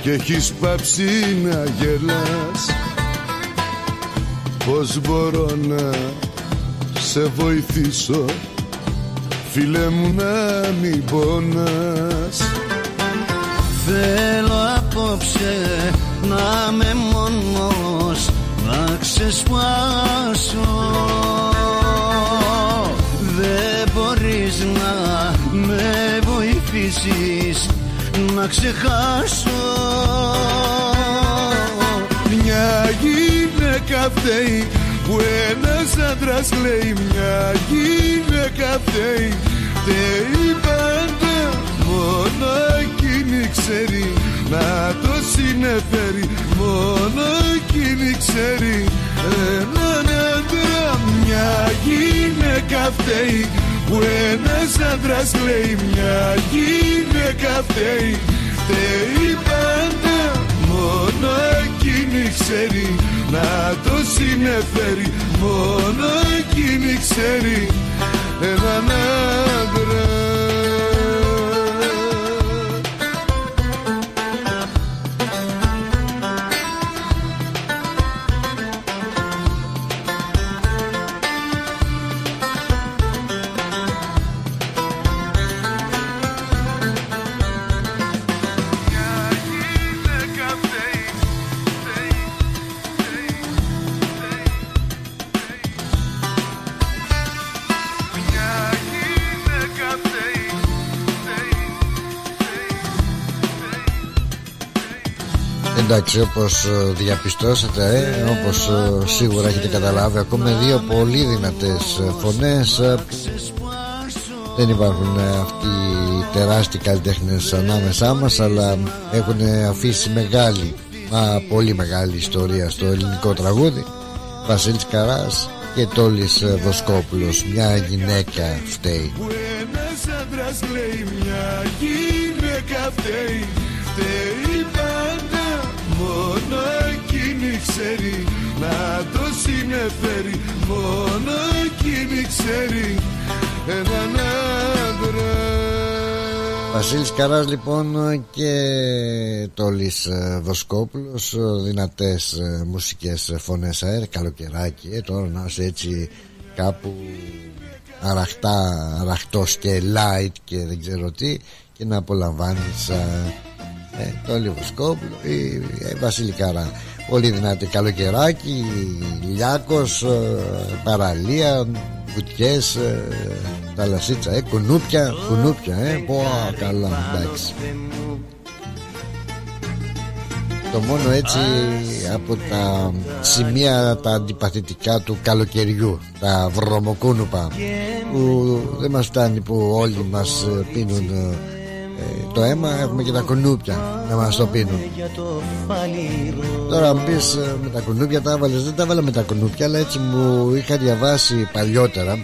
και έχεις πάψει να γελάς. Πώς μπορώ να σε βοηθήσω Φίλε μου να μην πονάς. Θέλω απόψε να είμαι μόνος να ξεσπάσω. Δεν μπορείς να με βοηθήσεις να ξεχάσω. Μια γυναίκα φταίει που ένας άντρας λέει. Μια γυναίκα φταίει φταίει πάντα Μόνο εκείνη ξέρει να το συνεφέρει. Μόνο εκείνη ξέρει έναν άντρα. Μια γυναίκα φταίει που ένας άντρας λέει Μια γυναίκα φταίει φταίει πάντα Μόνο εκείνη ξέρει να το συνεφέρει Μόνο εκείνη ξέρει έναν άντρα Εντάξει όπως ε, διαπιστώσατε ε, Όπως ε, σίγουρα έχετε καταλάβει Ακόμα δύο πολύ δυνατές ε, φωνές ε, Δεν υπάρχουν ε, αυτοί οι τεράστιοι καλλιτέχνες ανάμεσά μας Αλλά έχουν αφήσει μεγάλη Μα πολύ μεγάλη ιστορία στο ελληνικό τραγούδι. Βασίλης Καράς και Τόλης Βοσκόπουλος Μια γυναίκα φταίει. Που ένας άντρας λέει μια γυναίκα φταίει Φταίει ξέρει Να το συνεφέρει. Μόνο εκείνη ξέρει Έναν άντρα. Βασίλης Καράς λοιπόν και Τόλης Βοσκόπουλος δυνατές ε, μουσικές φωνές αέρα καλοκαιράκι. Ε, τώρα να είσαι έτσι κάπου αραχτά, αραχτός και light και δεν ξέρω τι και να απολαμβάνεις ε, ε, Τόλη Βοσκόπουλο ή ε, Βασίλη Καρά πολύ δυνατή. Καλοκαιράκι Λιάκος, ε, παραλία βουτιές ε, θαλασσίτσα, ε, κουνούπια κουνούπια, ε, πω καλά εντάξει. Το μόνο έτσι από τα σημεία τα αντιπαθητικά του καλοκαιριού τα βρωμοκούνουπα που δεν μας φτάνει που όλοι μας ε, πίνουν ε, ε, το αίμα έχουμε και τα κουνούπια να μας το πίνουν. Τώρα μου πεις ε, με τα κουνούπια τα έβαλες Δεν τα έβαλα με τα κουνούπια Αλλά έτσι μου είχα διαβάσει παλιότερα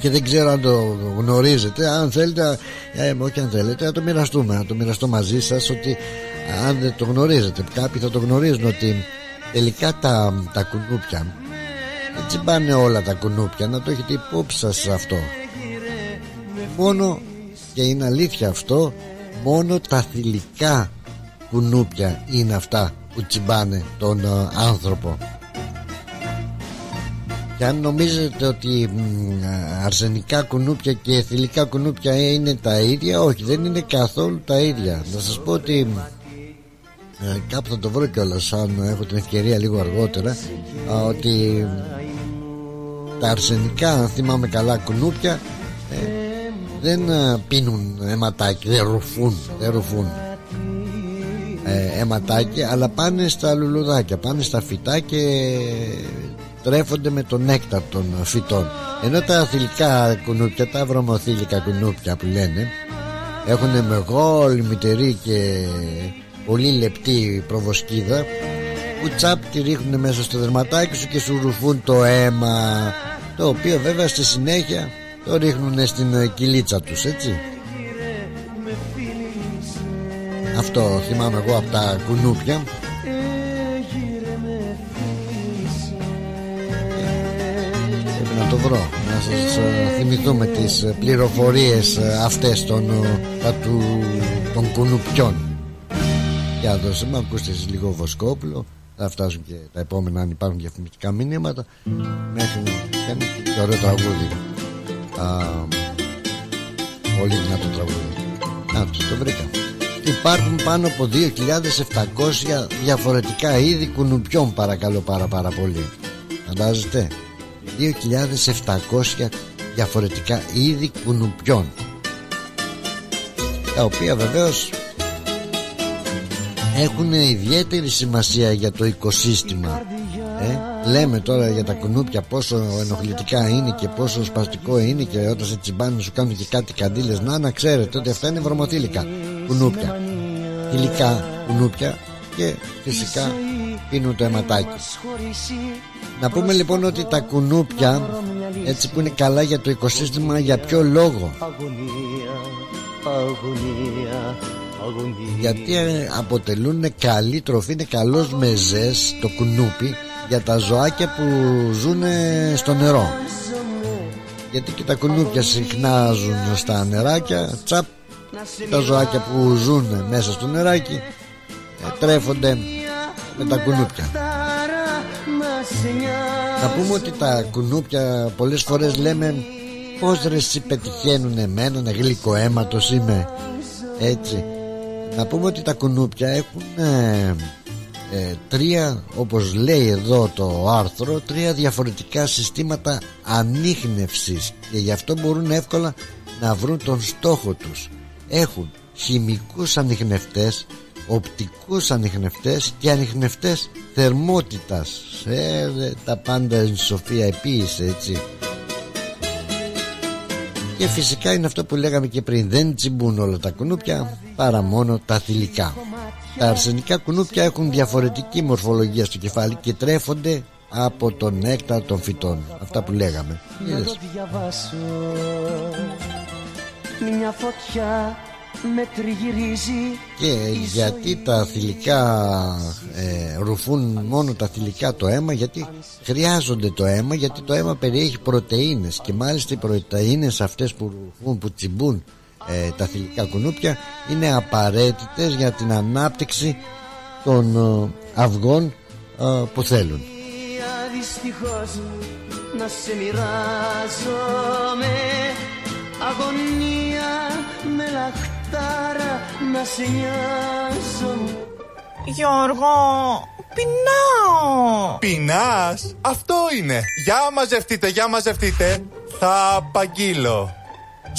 Και δεν ξέρω αν το γνωρίζετε Αν θέλετε ε, Όχι αν θέλετε να το μοιραστούμε Να το μοιραστώ μαζί σας Ότι αν δεν το γνωρίζετε Κάποιοι θα το γνωρίζουν ότι Τελικά τα, τα κουνούπια Έτσι πάνε όλα τα κουνούπια Να το έχετε υπόψη σας αυτό. Μόνο και είναι αλήθεια αυτό μόνο τα θηλυκά κουνούπια είναι αυτά που τσιμπάνε τον ε, άνθρωπο. Και αν νομίζετε ότι μ, αρσενικά κουνούπια και θηλυκά κουνούπια είναι τα ίδια όχι δεν είναι καθόλου τα ίδια. Να σας πω ότι ε, κάπου θα το βρω κιόλας αν έχω την ευκαιρία λίγο αργότερα ε, ότι τα αρσενικά αν θυμάμαι καλά κουνούπια ε, δεν ε, πίνουν αιματάκι δεν ρουφούν, δεν ρουφούν. Ε, αιματάκι αλλά πάνε στα λουλουδάκια πάνε στα φυτά και τρέφονται με τον νέκταρ των φυτών. Ενώ τα θηλυκά κουνούπια τα βρωμοθήλικα κουνούπια που λένε έχουν μεγάλη μητερή και πολύ λεπτή προβοσκίδα που τσάπ τη ρίχνουν μέσα στο δερματάκι σου και σου ρουφούν το αίμα το οποίο βέβαια στη συνέχεια το ρίχνουν στην ε, κυλίτσα τους έτσι. Αυτό θυμάμαι εγώ από τα κουνούπια. Πρέπει να το βρω Να σας ε, θυμηθούμε τις ε, πληροφορίες ε, αυτές των, ε, τα του, των κουνουπιών. Για δώσε μου ακούστε εσείς λίγο Βοσκόπουλο. Θα φτάσουν και τα επόμενα αν υπάρχουν διαφημιστικά μηνύματα. Μέχρι να κάνει και ωραίο τραγούδι. Α, Πολύ δυνατό τραγούδι Α, το, το βρήκα. Υπάρχουν πάνω από 2.700 διαφορετικά είδη κουνουπιών παρακαλώ πάρα πάρα πολύ. Φαντάζεστε; 2.700 διαφορετικά είδη κουνουπιών. Τα οποία βεβαίως έχουν ιδιαίτερη σημασία για το οικοσύστημα ε, λέμε τώρα για τα κουνούπια πόσο ενοχλητικά είναι και πόσο σπαστικό είναι και όταν σε τσιμπάνε σου κάνουν και κάτι καντήλες. Να να ξέρετε ότι αυτά είναι βρωμοθήλικα κουνούπια. Υλικά κουνούπια και φυσικά πίνουν το αιματάκι. Να πούμε λοιπόν ότι τα κουνούπια έτσι που είναι καλά για το οικοσύστημα για ποιο λόγο; Γιατί ε, αποτελούν καλή τροφή είναι καλός μεζές το κουνούπι για τα ζωάκια που ζουν στο νερό. Γιατί και τα κουνούπια συχνά ζουν στα νεράκια τσαπ τα ζωάκια που ζουν μέσα στο νεράκι ε, τρέφονται με τα κουνούπια. Να πούμε ότι τα κουνούπια πολλές φορές λέμε πως ρε εσύ πετυχαίνουν εμένα γλυκό αίματος είμαι έτσι. Να πούμε ότι τα κουνούπια έχουν ε, ε, τρία όπως λέει εδώ το άρθρο τρία διαφορετικά συστήματα ανείχνευσης και γι' αυτό μπορούν εύκολα να βρουν τον στόχο τους. Έχουν χημικούς ανιχνευτές οπτικούς ανιχνευτές και ανιχνευτές θερμότητας. Ε, τα πάντα εν σοφία επίησε έτσι. Και φυσικά είναι αυτό που λέγαμε και πριν. Δεν τσιμπούν όλα τα κουνούπια παρά μόνο τα θηλυκά Τα αρσενικά κουνούπια έχουν διαφορετική μορφολογία στο κεφάλι και τρέφονται από τον νέκταρ των φυτών. Αυτά που λέγαμε. Να το Είδες. διαβάσω Μια φωτιά με τριγυρίζει Και γιατί τα θηλυκά ε, ρουφούν μόνο τα θηλυκά το αίμα γιατί χρειάζονται το αίμα γιατί το αίμα περιέχει πρωτεΐνες και μάλιστα οι πρωτεΐνες αυτές που ρουφούν, που τσιμπούν ε, τα θηλυκά κουνούπια είναι απαραίτητες για την ανάπτυξη των ε, αυγών ε, που θέλουν Δυστυχώς να σε μοιράζομαι Αγωνία με λαχτάρα να σε νοιάζομαι Γιώργο, πεινάω. Πεινάς, αυτό είναι. Για μαζευτείτε, για μαζευτείτε. Θα απαγγείλω.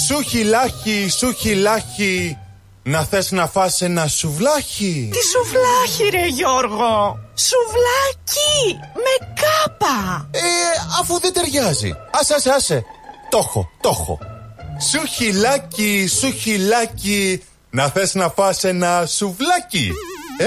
Σου χιλάχι, σου χιλάχι. Να θες να φας ένα σουβλάχι. Τι σουβλάχι ρε Γιώργο. Σουβλάκι με κάπα. Ε, αφού δεν ταιριάζει. Άσε, άσε, άσε. Το έχω, το έχω. Σου χιλάκι, σου χιλάκι. Να θες να φας ένα σουβλάκι. Ε,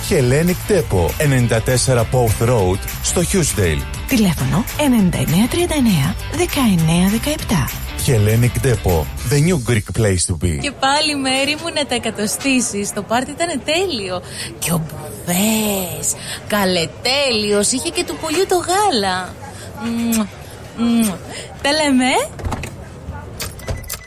Hellenic Depot 94 Pouth Road στο Hughesdale. Τηλέφωνο 9939 1917. Hellenic Depot, the new Greek place to be. Και πάλι μέρη μου να τα εκατοστήσεις Το πάρτι ήταν τέλειο Και ο Μπουβές Καλετέλειος Είχε και του πολιού το γάλα Μμμ, μμμ. Τα λέμε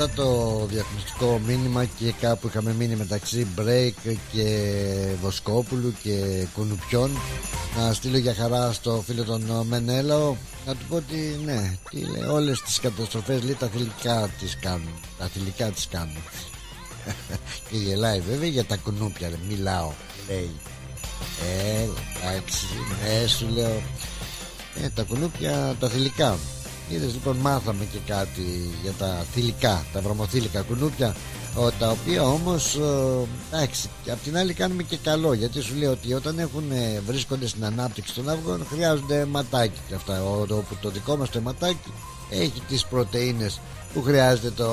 Μετά το διαφημιστικό μήνυμα και κάπου είχαμε μείνει μεταξύ break και Βοσκόπουλου και Κουνουπιών να στείλω για χαρά στο φίλο τον Μενέλαο να του πω ότι ναι, τι λέει, όλες τις καταστροφές λέει τα θηλυκά τις κάνουν τα θηλυκά τις κάνουν. Και γελάει βέβαια για τα κουνούπια ρε, μιλάω λέει. Ε, εντάξει, ναι σου λέω. Ε, τα κουνούπια τα θηλυκά Είδες λοιπόν μάθαμε και κάτι για τα θηλυκά, τα βρωμοθήλικα κουνούπια ο, τα οποία όμως ε, εντάξει και απ' την άλλη κάνουμε και καλό γιατί σου λέει ότι όταν έχουν, ε, βρίσκονται στην ανάπτυξη των αυγών χρειάζονται ματάκι και αυτά. Ο, το, που το δικό μας το ματάκι έχει τις πρωτεΐνες που χρειάζεται το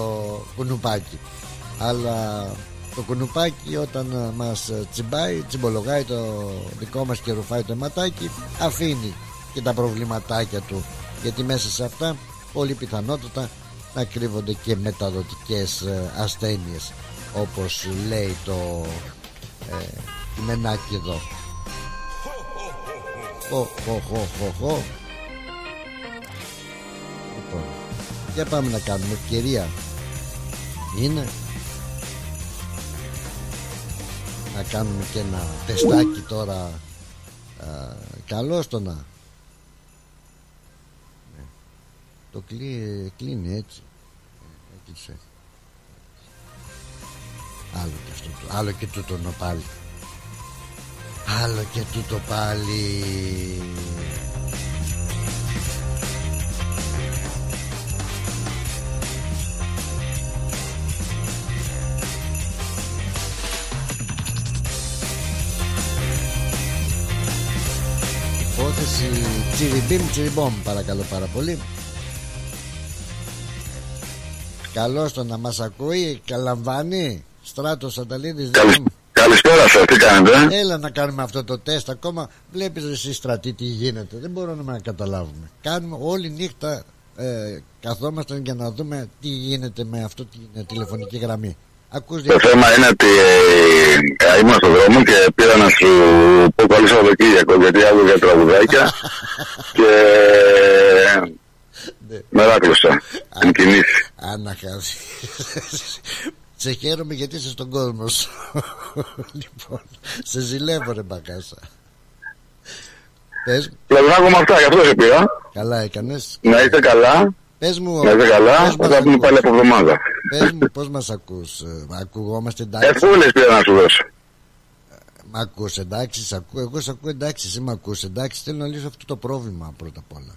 κουνουπάκι. Αλλά το κουνουπάκι όταν ε, μας ε, τσιμπάει τσιμπολογάει το δικό μας και ρουφάει το ματάκι αφήνει και τα προβληματάκια του γιατί μέσα σε αυτά πολύ πιθανότατα να κρύβονται και μεταδοτικές ε, ασθένειες όπως λέει το ε, μενάκι εδώ Χω, χω, χω, χω, χω. Λοιπόν, για πάμε να κάνουμε ευκαιρία. Είναι να κάνουμε και ένα τεστάκι τώρα α, καλό στο να το κλεί, κλείνει έτσι. Έκλεισε άλλο και αυτό άλλο και τούτο πάλι. Άλλο και τούτο πάλι. Υπόθεση τσιριμπίμ τσιριμπόμ παρακαλώ πάρα πολύ Καλώς το να μας ακούει Καλαμβάνει Στράτος Ανταλίδης Καλησπέρα σας, τι κάνετε. Έλα να κάνουμε αυτό το τεστ ακόμα. Βλέπεις εσύ στρατή τι γίνεται. Δεν μπορούμε να καταλάβουμε. Κάνουμε όλη νύχτα ε, καθόμαστε για να δούμε τι γίνεται με αυτό την ε, τηλεφωνική γραμμή. Ακούς το θέμα είναι ότι ε, ήμουν στον δρόμο και πήρα να σου πω καλή Σαββατοκύριακο γιατί άκουγα τραγουδάκια και ναι. με δάκρυσα την κινήση. Αναχάσει. Σε χαίρομαι γιατί είσαι στον κόσμο σου. λοιπόν, σε ζηλεύω ρε μπακάσα. Πες μου. με αυτά, γι' αυτό σε πήρα. Καλά έκανες. Να είστε καλά. Πες μου, να είστε καλά, θα τα πούμε πάλι από εβδομάδα. Πες μου πώς μας ακούς, ε, ακουγόμαστε εντάξει; Εφούλες πήρα να σου δώσω. Μ' ακούς εντάξει, σ ακού, εγώ σ' ακούω εντάξει, εσύ μ' ακούς εντάξει, θέλω να λύσω αυτό το πρόβλημα πρώτα απ' όλα.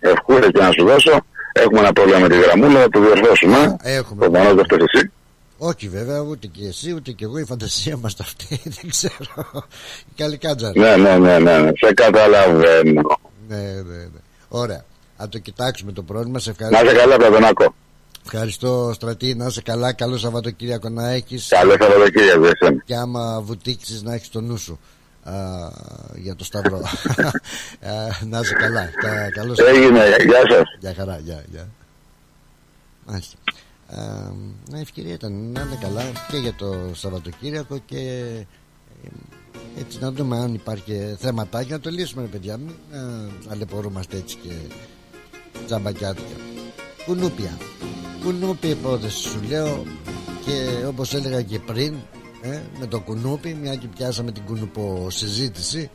Ευχούλες και να σου δώσω. Έχουμε ένα πρόβλημα με τη γραμμούλα, θα το διορθώσουμε. Έχουμε. Προφανώ δεν φταίει εσύ. Όχι βέβαια, ούτε και εσύ, ούτε και εγώ. Η φαντασία μας αυτή δεν ξέρω. Η καλή κάτζα. Ναι, ναι, ναι, ναι, ναι. Σε καταλαβαίνω. Ναι, ναι, ναι. Ωραία. Α το κοιτάξουμε το πρόβλημα. Σε ευχαριστώ. Να είσαι καλά, Παπανάκο. Ευχαριστώ, Στρατή. Να είσαι καλά. Καλό Σαββατοκύριακο να έχεις. Καλό Σαββατοκύριακο, εσένα. Και άμα βουτήξεις, να έχεις το νου σου για το Σταυρό. να είσαι καλά. Κα, καλώς Έγινε, γεια σας. Γεια χαρά, γεια, γεια. Μάλιστα. Να ευκαιρία ήταν να είναι καλά και για το Σαββατοκύριακο και ε, έτσι να δούμε αν υπάρχει θέματάκι να το λύσουμε παιδιά μην αλεπορούμαστε έτσι και τζαμπακιάτικα κουνούπια κουνούπια υπόθεση σου λέω και όπως έλεγα και πριν ε, με το κουνούπι μια και πιάσαμε την κουνουπο συζήτηση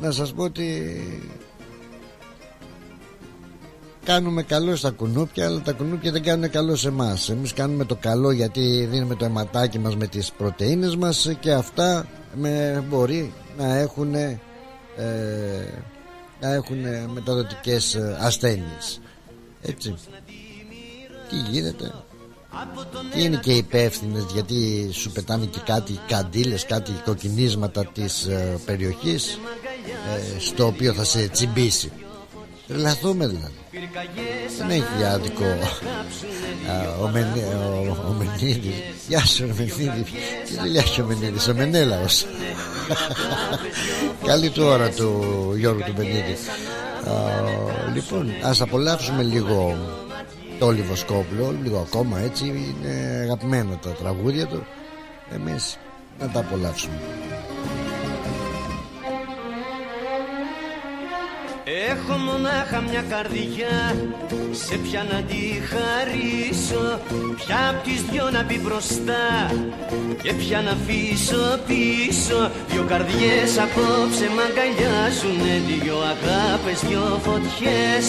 να σας πω ότι κάνουμε καλό στα κουνούπια αλλά τα κουνούπια δεν κάνουν καλό σε εμάς. εμείς κάνουμε το καλό γιατί δίνουμε το αιματάκι μας με τις πρωτεΐνες μας και αυτά με, μπορεί να έχουν ε, να έχουν μεταδοτικές ασθένειες. Έτσι. Τι γίνεται. και είναι και υπεύθυνες γιατί σου πετάνε και κάτι καντήλες, κάτι κοκκινίσματα της ε, περιοχής ε, στο οποίο θα σε τσιμπήσει. Τρελαθούμε δηλαδή. Δεν έχει άδικο ο, ο, Μενίδης Γεια σου ο Μενίδης Τι δουλειά έχει ο Μενίδης Ο Μενέλαος Καλή του ώρα του Γιώργου του Μενίδη Λοιπόν ας απολαύσουμε λίγο το Λιβοσκόπουλο λίγο ακόμα έτσι είναι αγαπημένα τα τραγούδια του. Εμείς να τα απολαύσουμε Έχω μονάχα μια καρδιά Σε ποια να τη χαρίσω Ποια απ' τις δυο να πει μπροστά Και ποια να αφήσω πίσω. Δυο καρδιές απόψε μ' αγκαλιάζουνε Δυο αγάπες, δυο φωτιές.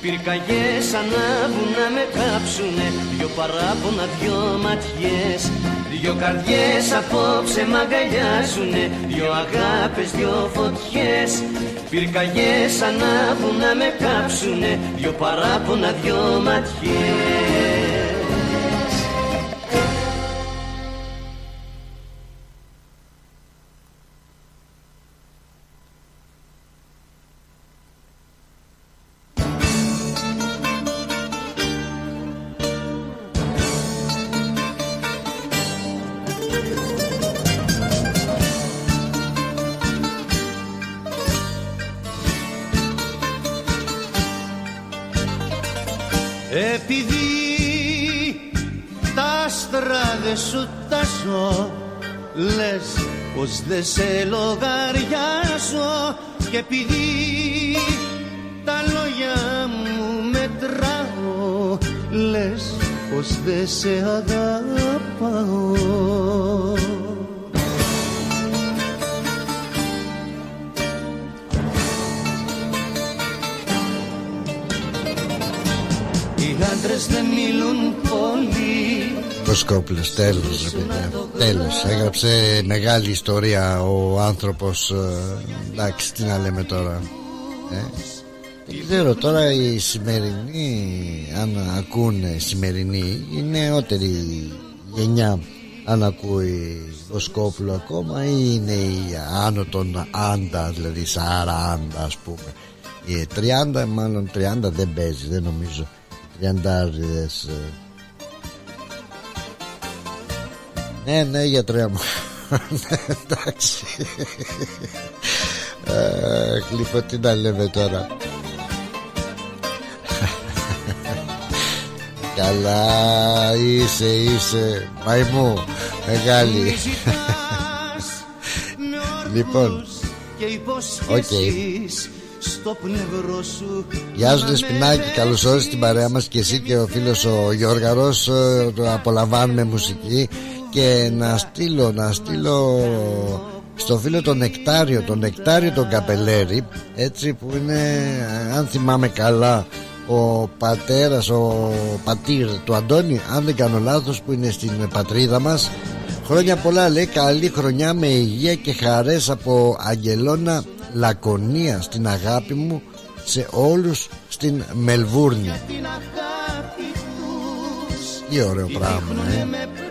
Πυρκαγιές ανάβουν να με κάψουνε Δυο παράπονα, δυο ματιές. Δυο καρδιές απόψε μ' αγκαλιάζουνε Δυο αγάπες, δυο φωτιές Πυρκαγιές ανάβουν να με κάψουνε Δυο παράπονα, δυο ματιές Λες πως δεν σε λογαριάζω Και επειδή τα λόγια μου μετράω Λες πως δεν σε αγαπάω. Οι άντρες δεν μιλούν πολύ Βοσκόπουλος τέλος ρε παιδιά Τέλος. Έγραψε μεγάλη ιστορία Ο άνθρωπος ε, Εντάξει τι να λέμε τώρα ε; Δεν ξέρω τώρα οι σημερινοί Αν ακούνε σημερινοί Η νεότερη γενιά Αν ακούει Βοσκόπουλο ακόμα Ή είναι η άνω των άντα Δηλαδή 40 ας πούμε. Οι 30 μάλλον 30 δεν παίζει Δεν νομίζω. 30 Ναι, ναι, γιατρέ μου. Ναι, εντάξει. Λοιπόν, τι να λέμε τώρα. Καλά είσαι, είσαι μαϊμού μεγάλη. λοιπόν, OK. Okay. Γεια σου Δεσποινάκη, καλώς όρισες στην παρέα μας και εσύ και ο φίλος ο Γιώργαρος Απολαμβάνουμε μουσική και να στείλω, να στείλω στο φίλο τον Νεκτάριο, τον Νεκτάριο τον Καπελέρη έτσι που είναι αν θυμάμαι καλά ο πατέρας, ο πατήρ του Αντώνη αν δεν κάνω λάθος που είναι στην πατρίδα μας. Χρόνια πολλά λέει καλή χρονιά με υγεία και χαρές από Αγγελώνα Λακωνία στην αγάπη μου σε όλους στην Μελβούρνη. Τι ωραίο πράγμα ε.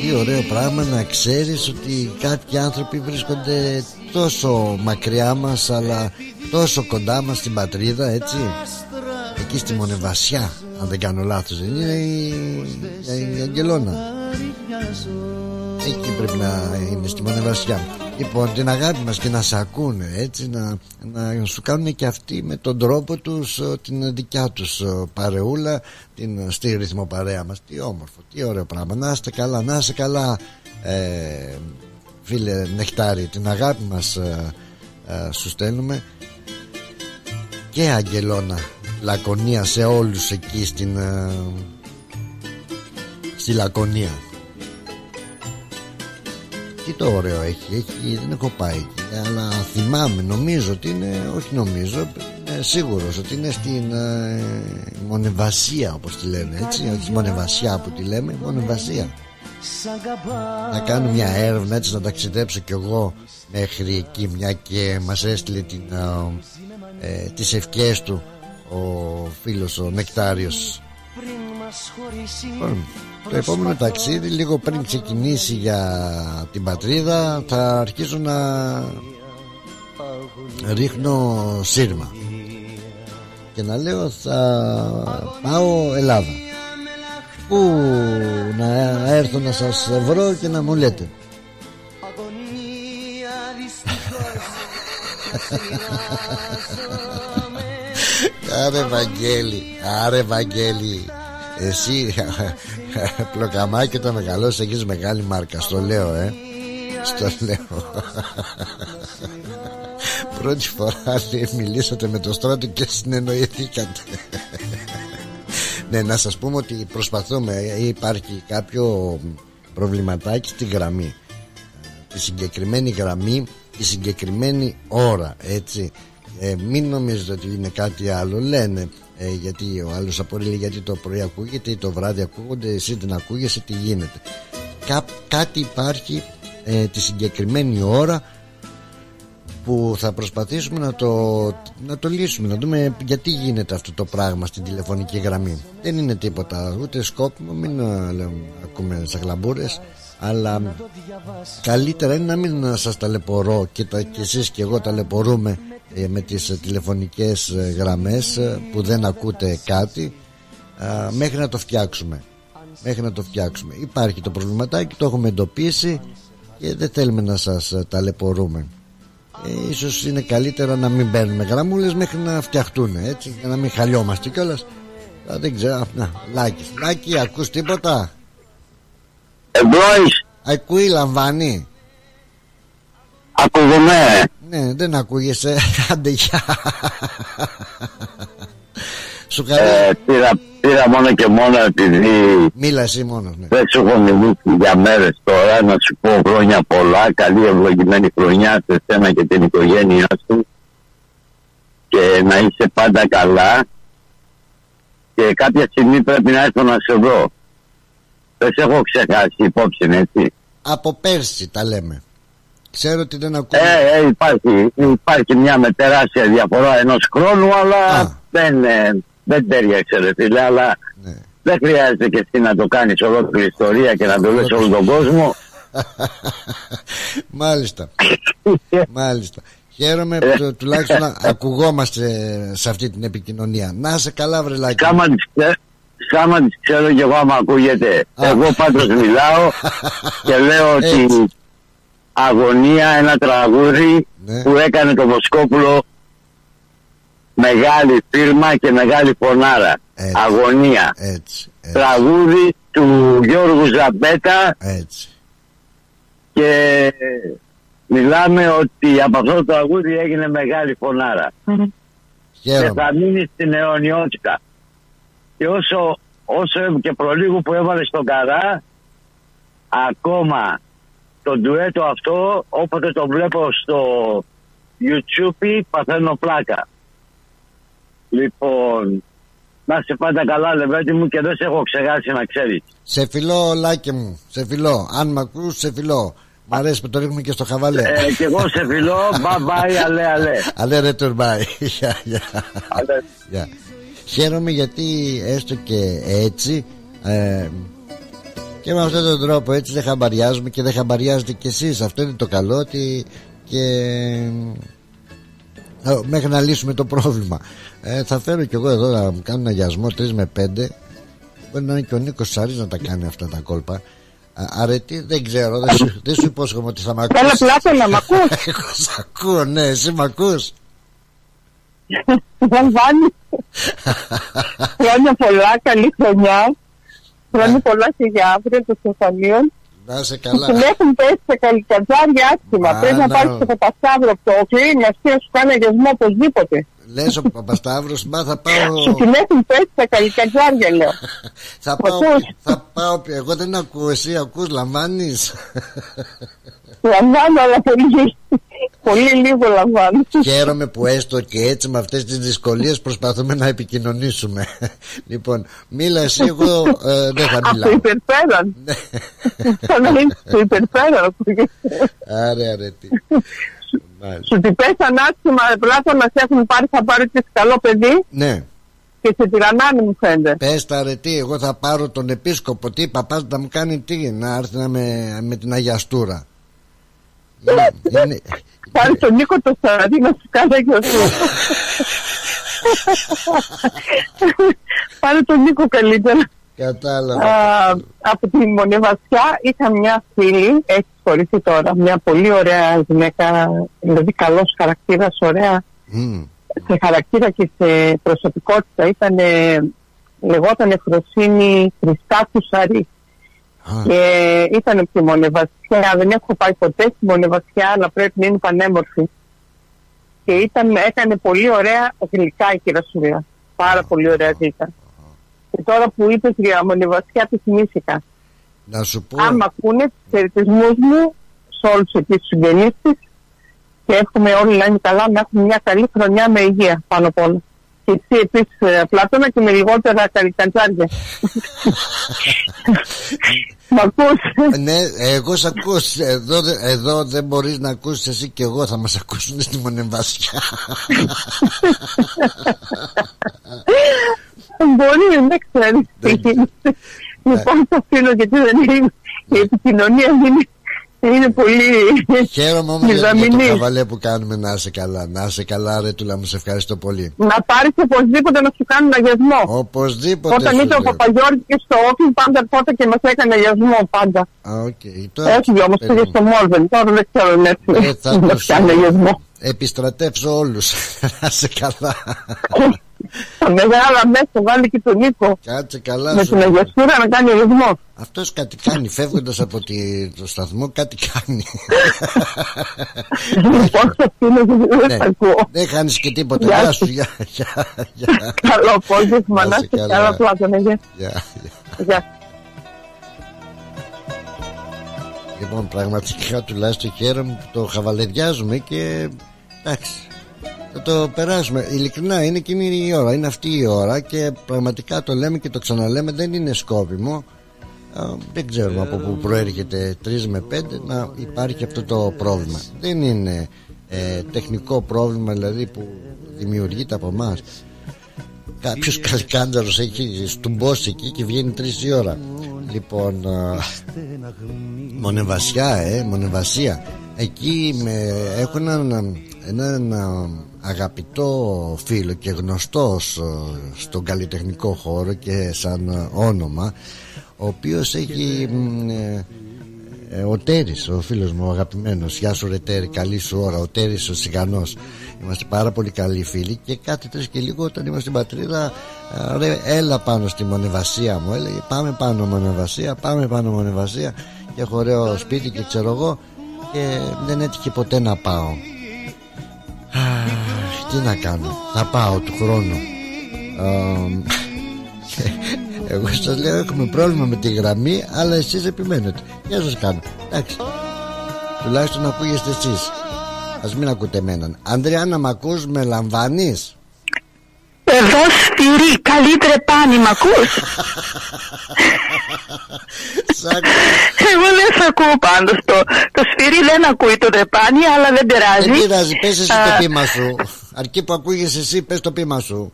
Τι ωραίο πράγμα να ξέρεις ότι κάποιοι άνθρωποι βρίσκονται τόσο μακριά μας αλλά τόσο κοντά μας στην πατρίδα έτσι. Εκεί στη Μονεβασιά αν δεν κάνω λάθος δεν είναι η, η Αγγελώνα. Εκεί πρέπει να είναι στη Μονεβασιά λοιπόν την αγάπη μας και να σε ακούνε έτσι να, να σου κάνουν και αυτοί με τον τρόπο τους την δικιά τους παρεούλα την, στη ρυθμό παρέα μας. Τι όμορφο, τι ωραίο πράγμα. Να είστε καλά, να είστε καλά ε, φίλε Νεκτάρι την αγάπη μας ε, ε, σου στέλνουμε. Και Αγγελώνα Λακωνία σε όλους εκεί στην ε, στη Λακωνία τι το ωραίο έχει, έχει δεν έχω πάει εκεί αλλά θυμάμαι νομίζω ότι είναι όχι νομίζω ε, σίγουρος ότι είναι στην ε, Μονεβασία όπως τη λένε έτσι όχι Μονεβασιά που τη λέμε Μονεβασία. Να κάνω μια έρευνα έτσι να ταξιδέψω κι εγώ μέχρι εκεί μια και μας έστειλε την, ε, ε, τις ευχές του ο φίλος ο Νεκτάριος λοιπόν, το επόμενο ταξίδι λίγο πριν ξεκινήσει για την πατρίδα θα αρχίσω να ρίχνω σύρμα. Και να λέω θα πάω Ελλάδα. Που να έρθω να σας βρω και να μου λέτε Άρε Βαγγέλη Άρε Βαγγέλη Εσύ Πλοκαμάκι το μεγαλώσεις Έχεις μεγάλη μάρκα. Στο λέω ε. Στο λέω. Πρώτη φορά μιλήσατε με το στράτο και συνεννοηθήκατε. Ναι να σας πούμε ότι προσπαθούμε. Υπάρχει κάποιο προβληματάκι στη γραμμή. Τη συγκεκριμένη γραμμή Τη συγκεκριμένη ώρα Έτσι ε, μην νομίζετε ότι είναι κάτι άλλο. Λένε ε, γιατί ο άλλος απορρίλει γιατί το πρωί ακούγεται ή το βράδυ ακούγονται εσύ δεν ακούγεσαι τι γίνεται. Κά, κάτι υπάρχει ε, τη συγκεκριμένη ώρα που θα προσπαθήσουμε να το, να το λύσουμε να δούμε γιατί γίνεται αυτό το πράγμα στην τηλεφωνική γραμμή. Δεν είναι τίποτα ούτε σκόπιμο μην λέμε, ακούμε σαγλαμπούρες αλλά καλύτερα είναι να μην σας ταλαιπωρώ και, τα, και εσείς και εγώ ταλαιπωρούμε ε, με τις τηλεφωνικές ε, γραμμές ε, που δεν ακούτε κάτι. Μέχρι να το φτιάξουμε. Μέχρι να το φτιάξουμε. Υπάρχει το προβληματάκι το έχουμε εντοπίσει και δεν θέλουμε να σας ταλαιπωρούμε. Ε, ίσως είναι καλύτερα να μην παίρνουμε γραμμούλες μέχρι να φτιαχτούν έτσι για να μην χαλιόμαστε κιόλας. Α, δεν ξέρω να, Λάκης. Λάκη ακούς τίποτα; Εμπρόης Ακούει λαμβάνει Ακούγομαι. Ναι δεν ακούγεσαι. Άντε γεια. Σου καλέ ε, πήρα, πήρα μόνο και μόνο επειδή Μίλα εσύ μόνος ναι. δεν σου έχω μιλήσει για μέρες τώρα να σου πω χρόνια πολλά. Καλή ευλογημένη χρονιά σε σένα και την οικογένειά σου. Και να είσαι πάντα καλά. Και κάποια στιγμή πρέπει να έρθω να σε δω δεν σε έχω ξεχάσει υπόψη έτσι. Από πέρσι τα λέμε. Ξέρω ότι δεν ακούω. Ε, ε, υπάρχει, υπάρχει μια με τεράστια διαφορά ενός χρόνου αλλά δεν, ε, δεν τέριαξε ρε φίλε αλλά Ναι. δεν χρειάζεται και εσύ να το κάνεις ολόκληρη ιστορία και να το λες όλο τον κόσμο. Μάλιστα. Μάλιστα. Χαίρομαι που του- τουλάχιστον να ακουγόμαστε σε αυτή την επικοινωνία. Να σε καλά βρελάκι Σκάμα της, ξέ- σκάμα της ξέρω και εγώ άμα ακούγεται. Εγώ πάντως μιλάω και λέω ότι αγωνία ένα τραγούδι Ναι. που έκανε το Βοσκόπουλο μεγάλη φίρμα και μεγάλη φωνάρα. Αγωνία. Έτσι, Τραγούδι του Γιώργου Ζαμπέτα έτσι. και μιλάμε ότι από αυτό το τραγούδι έγινε μεγάλη φωνάρα. Και θα μείνει στην αιωνιότητα. Και όσο, όσο και προλίγου που έβαλε στον καρά, ακόμα το ντουέτο αυτό, όποτε το βλέπω στο YouTube, παθαίνω πλάκα. Λοιπόν, να είσαι πάντα καλά, Λεβέντη μου, και δεν σε έχω ξεχάσει να ξέρεις. Σε φιλώ λάκι μου Σε φιλώ Αν μ' ακούς σε φιλώ Μ' αρέσει που το ρίχνουμε και στο χαβαλέ Ε, και εγώ σε φιλώ, bye bye, αλέ, αλέ. Αλέ ρε τουρμπάι Γεια, γεια. Γεια. Χαίρομαι γιατί έστω και έτσι ε, και με αυτόν τον τρόπο έτσι δεν χαμπαριάζουμε και δεν χαμπαριάζετε κι εσείς. Αυτό είναι το καλό ότι και ε, μέχρι να λύσουμε το πρόβλημα. Ε, θα φέρω κι εγώ εδώ να μου κάνω ένα αγιασμό 3 με 5 μπορεί να είναι και ο Νίκος Σαρής να τα κάνει αυτά τα κόλπα. Α, αρετή δεν ξέρω δεν σου, δεν σου υπόσχομαι ότι θα μ' ακούσει Έλα πλάτο να μ' ακούς. Εγώ σ' ακούω ναι εσύ μ' ακούς Βαλβάνη. Χρόνια πολλά, καλή χρονιά. Χρόνια πολλά και για αύριο των Στεφανίων. να είσαι Που καλά την έχουν πέσει σε καλικατζάρια άσχημα. Α, Πρέπει να να. πάρεις το Παπασταύρο από το οκλή να έρθει να σου κάνει αγιασμό οπωσδήποτε. Λες ο Παπασταύρος Μα θα πάω Σου την έχουν πέσει σε καλικατζάρια λέω. Θα πάω, θα πάω, εγώ δεν ακούω, εσύ ακούς, λαμβάνεις; Λαμβάνω, αλλά πολύ, πολύ λίγο λαμβάνω. Χαίρομαι που έστω και έτσι με αυτές τις δυσκολίες προσπαθούμε να επικοινωνήσουμε Λοιπόν, μίλα εσύ, εγώ ε, δεν θα Από μιλάω υπερπέραν. Ναι. Σαν να είναι στο υπερπέραν. ακούγεται. Άρε, άρε, τι Μάλιστα. Σου την πέσαν άσχημα πλάτο να σε έχουν πάρει, θα πάρει και καλό παιδί Ναι, και σε τυραννάνε μου φαίνεται. πες τα ρε τι, εγώ θα πάρω τον επίσκοπο Τι παπάς να μου κάνει τι, να έρθει να με, με την Αγιαστούρα Είναι- είναι- Πάρει τον Νίκο το Σαραντί να σου κάνει αγιασμό. Πάρε τον Νίκο καλύτερα. Κατάλαβα Α, από τη Μονεβασιά είχα μια φίλη, έχει σχοληθεί τώρα, μια πολύ ωραία γυναίκα, δηλαδή καλός χαρακτήρας, ωραία Μμ. σε χαρακτήρα και σε προσωπικότητα. Ήταν, λεγόταν Εφροσύνη Χριστάκου Σαρή. Και ήταν από τη Μονεβασιά, δεν έχω πάει ποτέ στη Μονεβασιά, αλλά πρέπει να είναι πανέμορφη. Και ήταν, έκανε πολύ ωραία γλυκά η κυρασουρία. Πάρα πολύ ωραία γλυκά. Και τώρα που είπες για Μονεβασιά, τη θυμήθηκα. Να σου πω Αν μ' ακούνε, του χαιρετισμούς μου σε όλους εκεί τους συγγενείς της και εύχομαι όλοι να είναι καλά, να έχουμε μια καλή χρονιά με υγεία πάνω απ' όλα. Και εσύ επίσης, Πλάτωνα, και με λιγότερα καλικαντζάρια. Μ' ακούς; Ναι, εγώ σ' ακούς εδώ, δε- εδώ δεν μπορείς να ακούσεις εσύ και εγώ Θα μας ακούσουν στη Μονεμβασιά Μπορεί, δεν ξέρεις τι γίνεται. Λοιπόν, το αφήνω γιατί δεν είναι. Η επικοινωνία είναι, είναι πολύ Χαίρομαι όμως για, για το μηδαμινής. καβαλέ που κάνουμε να είσαι καλά Να είσαι καλά ρε Τούλα μου σε ευχαριστώ πολύ Να πάρεις οπωσδήποτε να σου κάνουν αγιασμό. Οπωσδήποτε Όταν σου ήταν ο λέω. Παπαγιώργης στο όφιλ, πάντα ερχόταν και μας έκανε αγιασμό πάντα. Α, οκ. Τώρα Έφυγε όμως, πήγε στο Μόρβεν. Τώρα δεν ξέρω αν Ε, έτσι θα να το κάνει αγιασμό. επιστρατεύσω όλους Να σε καλά Τα μεγάλα μέσα βάλει και τον Νίκο Κάτσε καλά Με σου. την Αγιασούρα να κάνει ρυθμό Αυτός κάτι κάνει φεύγοντας από τη, το σταθμό κάτι κάνει Λοιπόν αυτό είναι Ναι. δεν τα ακούω Δεν χάνεις και τίποτα Γεια Γεια σου. σου γεια, γεια, γεια. Καλό απόγευμα Να να είσαι είστε καλά. καλά Πλάτωνα Γεια Γεια. Γεια Λοιπόν, πραγματικά τουλάχιστον χαίρομαι που το χαβαλεδιάζουμε και εντάξει. Θα το περάσουμε. Ειλικρινά είναι εκείνη η ώρα, είναι αυτή η ώρα και πραγματικά το λέμε και το ξαναλέμε, δεν είναι σκόπιμο. Α, δεν ξέρουμε από πού προέρχεται 3 με 5 να υπάρχει αυτό το πρόβλημα. Δεν είναι ε, τεχνικό πρόβλημα δηλαδή που δημιουργείται από εμάς. Κάποιος καλκάνταρο έχει στουμπώσει εκεί και βγαίνει 3 η ώρα. Λοιπόν, α, Μονεβασιά, ε, Μονεβασία. Εκεί με, έχω έναν, έναν α, αγαπητό φίλο και γνωστός α, στον καλλιτεχνικό χώρο και σαν α, όνομα ο οποίος έχει μ, ε, ε, ο Τέρης, ο φίλος μου ο αγαπημένος. Γεια σου ρε Τέρη, καλή σου ώρα Ο Τέρης ο Σιγανός Είμαστε πάρα πολύ καλοί φίλοι Και κάτι τρεις και λίγο όταν είμαστε στην πατρίδα α, ρε, Έλα πάνω στη μονεβασία μου Έλεγε πάμε πάνω μονεβασία Πάμε πάνω μονεβασία Και έχω ωραίο σπίτι και ξέρω εγώ Και δεν έτυχε ποτέ να πάω. Αχ, Τι να κάνω Θα πάω του χρόνου. Αμ, εγώ σας λέω έχουμε πρόβλημα με τη γραμμή Αλλά εσείς επιμένετε. Για σας κάνω. Εντάξει. Τουλάχιστον ακούγεστε εσείς. Ας μην ακούτε εμέναν. Ανδριάννα μ' ακούς με λαμβάνεις; Εδώ σφυρί, καλύτερα πάνι, μ' ακούς; Εγώ δεν σε ακούω πάντως. Το, το σφυρί δεν ακούει το δεπάνι αλλά δεν πειράζει. Δεν πειράζει πες εσύ Α, το πείμα σου. Αρκεί που ακούγεσαι εσύ πες το πείμα σου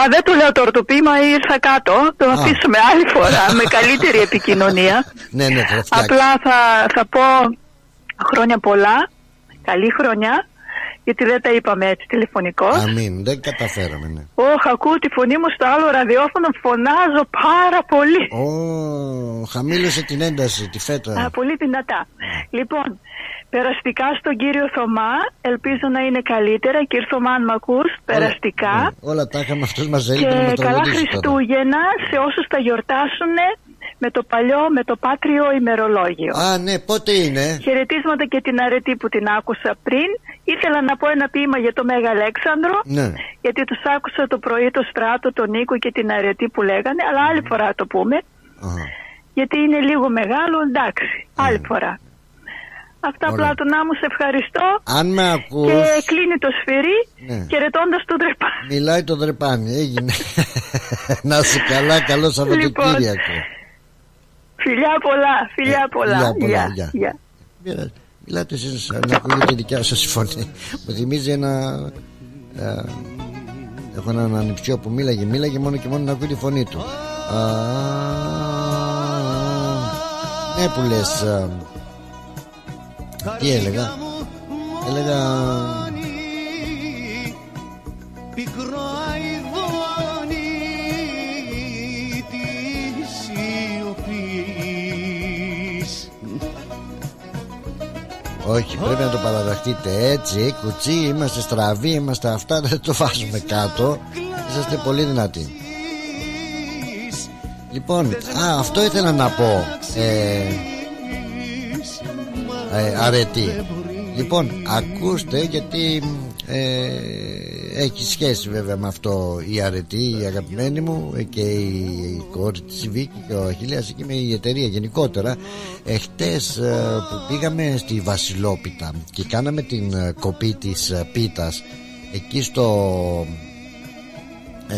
Α, δεν του λέω τώρα το πείμα ήρθα κάτω. Το αφήσουμε άλλη φορά με καλύτερη επικοινωνία. Ναι ναι θα φτιάξει. Απλά θα, θα πω χρόνια πολλά. Καλή χρονιά Γιατί δεν τα είπαμε έτσι τηλεφωνικώς Αμήν δεν καταφέραμε ναι Όχ, ακούω τη φωνή μου στο άλλο ραδιόφωνο Φωνάζω πάρα πολύ Ω, χαμήλωσε την ένταση, τη φέτα. Α, πολύ δυνατά. Λοιπόν, περαστικά στον κύριο Θωμά. Ελπίζω να είναι καλύτερα. Κύριε Θωμά, αν μ' ακούς, περαστικά. Όλα τα είχαμε αυτός μας έλειπε να με Και καλά τραγουδήσει τώρα. Χριστούγεννα σε όσους τα γιορτάσουν με το παλιό, με το πάτριο ημερολόγιο. Α, ναι, πότε είναι; Χαιρετίσματα και την αρετή που την άκουσα πριν. Ήθελα να πω ένα ποίημα για το Μέγα Αλέξανδρο. Ναι. Γιατί τους άκουσα το πρωί το Στράτο, τον Νίκο και την αρετή που λέγανε. Αλλά άλλη φορά το πούμε. Γιατί είναι λίγο μεγάλο, εντάξει. Άλλη φορά. Αυτά Ωραία. Πλάτωνα μου, σε ευχαριστώ. Αν με ακούς Και κλείνει το σφυρί, Ναι. χαιρετώντας τον τρεπά. Μιλάει το δρεπάνι Έγινε Να είσαι καλά Καλό Σαββατοκύριακο Φιλιά πολλά, φιλιά πολλά. φιλιά πολλά, Γεια, γεια. γεια. Μοιρα- Μιλάτε εσείς να ακούγεται η δικιά σας η φωνή Μου θυμίζει ένα ε, Έχω έναν ανιψιό που μίλαγε Μίλαγε μόνο και μόνο να ακούει τη φωνή του Α, Ναι που λες ε, Τι έλεγα; Έλεγα Πικρό Όχι, πρέπει να το παραδεχτείτε έτσι. Κουτσί, είμαστε στραβοί, είμαστε αυτά. Δεν το βάζουμε κάτω. Είσαστε πολύ δυνατοί. Λοιπόν, α, αυτό ήθελα να πω. Ε, ε, αρετή. Λοιπόν, ακούστε γιατί ε, έχει σχέση βέβαια με αυτό η αρετή, η αγαπημένη μου ε, και η κόρη της η Βίκη και ο Αχιλέας εκεί με η εταιρεία γενικότερα. Εχθές ε, που πήγαμε στη Βασιλόπιτα και κάναμε την ε, κοπή της ε, πίτας εκεί στο ε,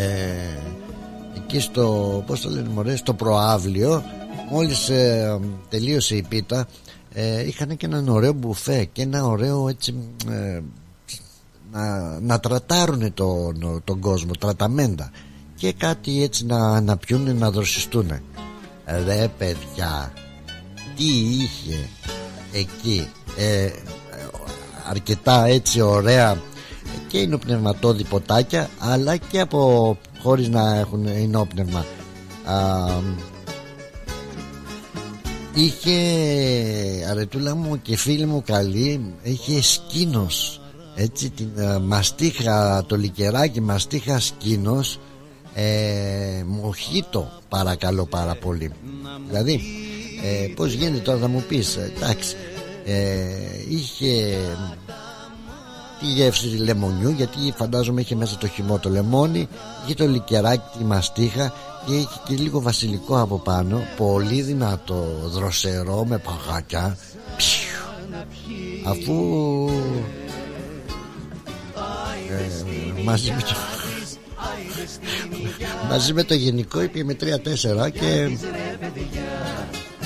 εκεί στο πώς το λένε μωρέ στο προάβλιο μόλις ε, τελείωσε η πίτα ε, είχαν και έναν ωραίο μπουφέ και ένα ωραίο έτσι ε, να, να τρατάρουν τον, τον κόσμο τραταμέντα. Και κάτι έτσι να, να πιούνε να δροσιστούν ρε παιδιά τι είχε εκεί ε, αρκετά έτσι ωραία και εινοπνευματώδη ποτάκια αλλά και από χωρίς να έχουν εινόπνευμα Α, είχε αρετούλα μου και φίλη μου καλή είχε σκήνος έτσι την uh, μαστίχα το λικεράκι μαστίχα σκήνος ε, μοχίτο παρακαλώ πάρα πολύ. Δηλαδή ε, πως γίνεται τώρα θα μου πεις εντάξει ε, είχε τη γεύση λεμονιού γιατί φαντάζομαι είχε μέσα το χυμό το λεμόνι είχε το λικεράκι τη μαστίχα και έχει και λίγο βασιλικό από πάνω πολύ δυνατό δροσερό με παγάκια αφού ε, μαζί με το μαζί με το γενικό είπε με 3-4 και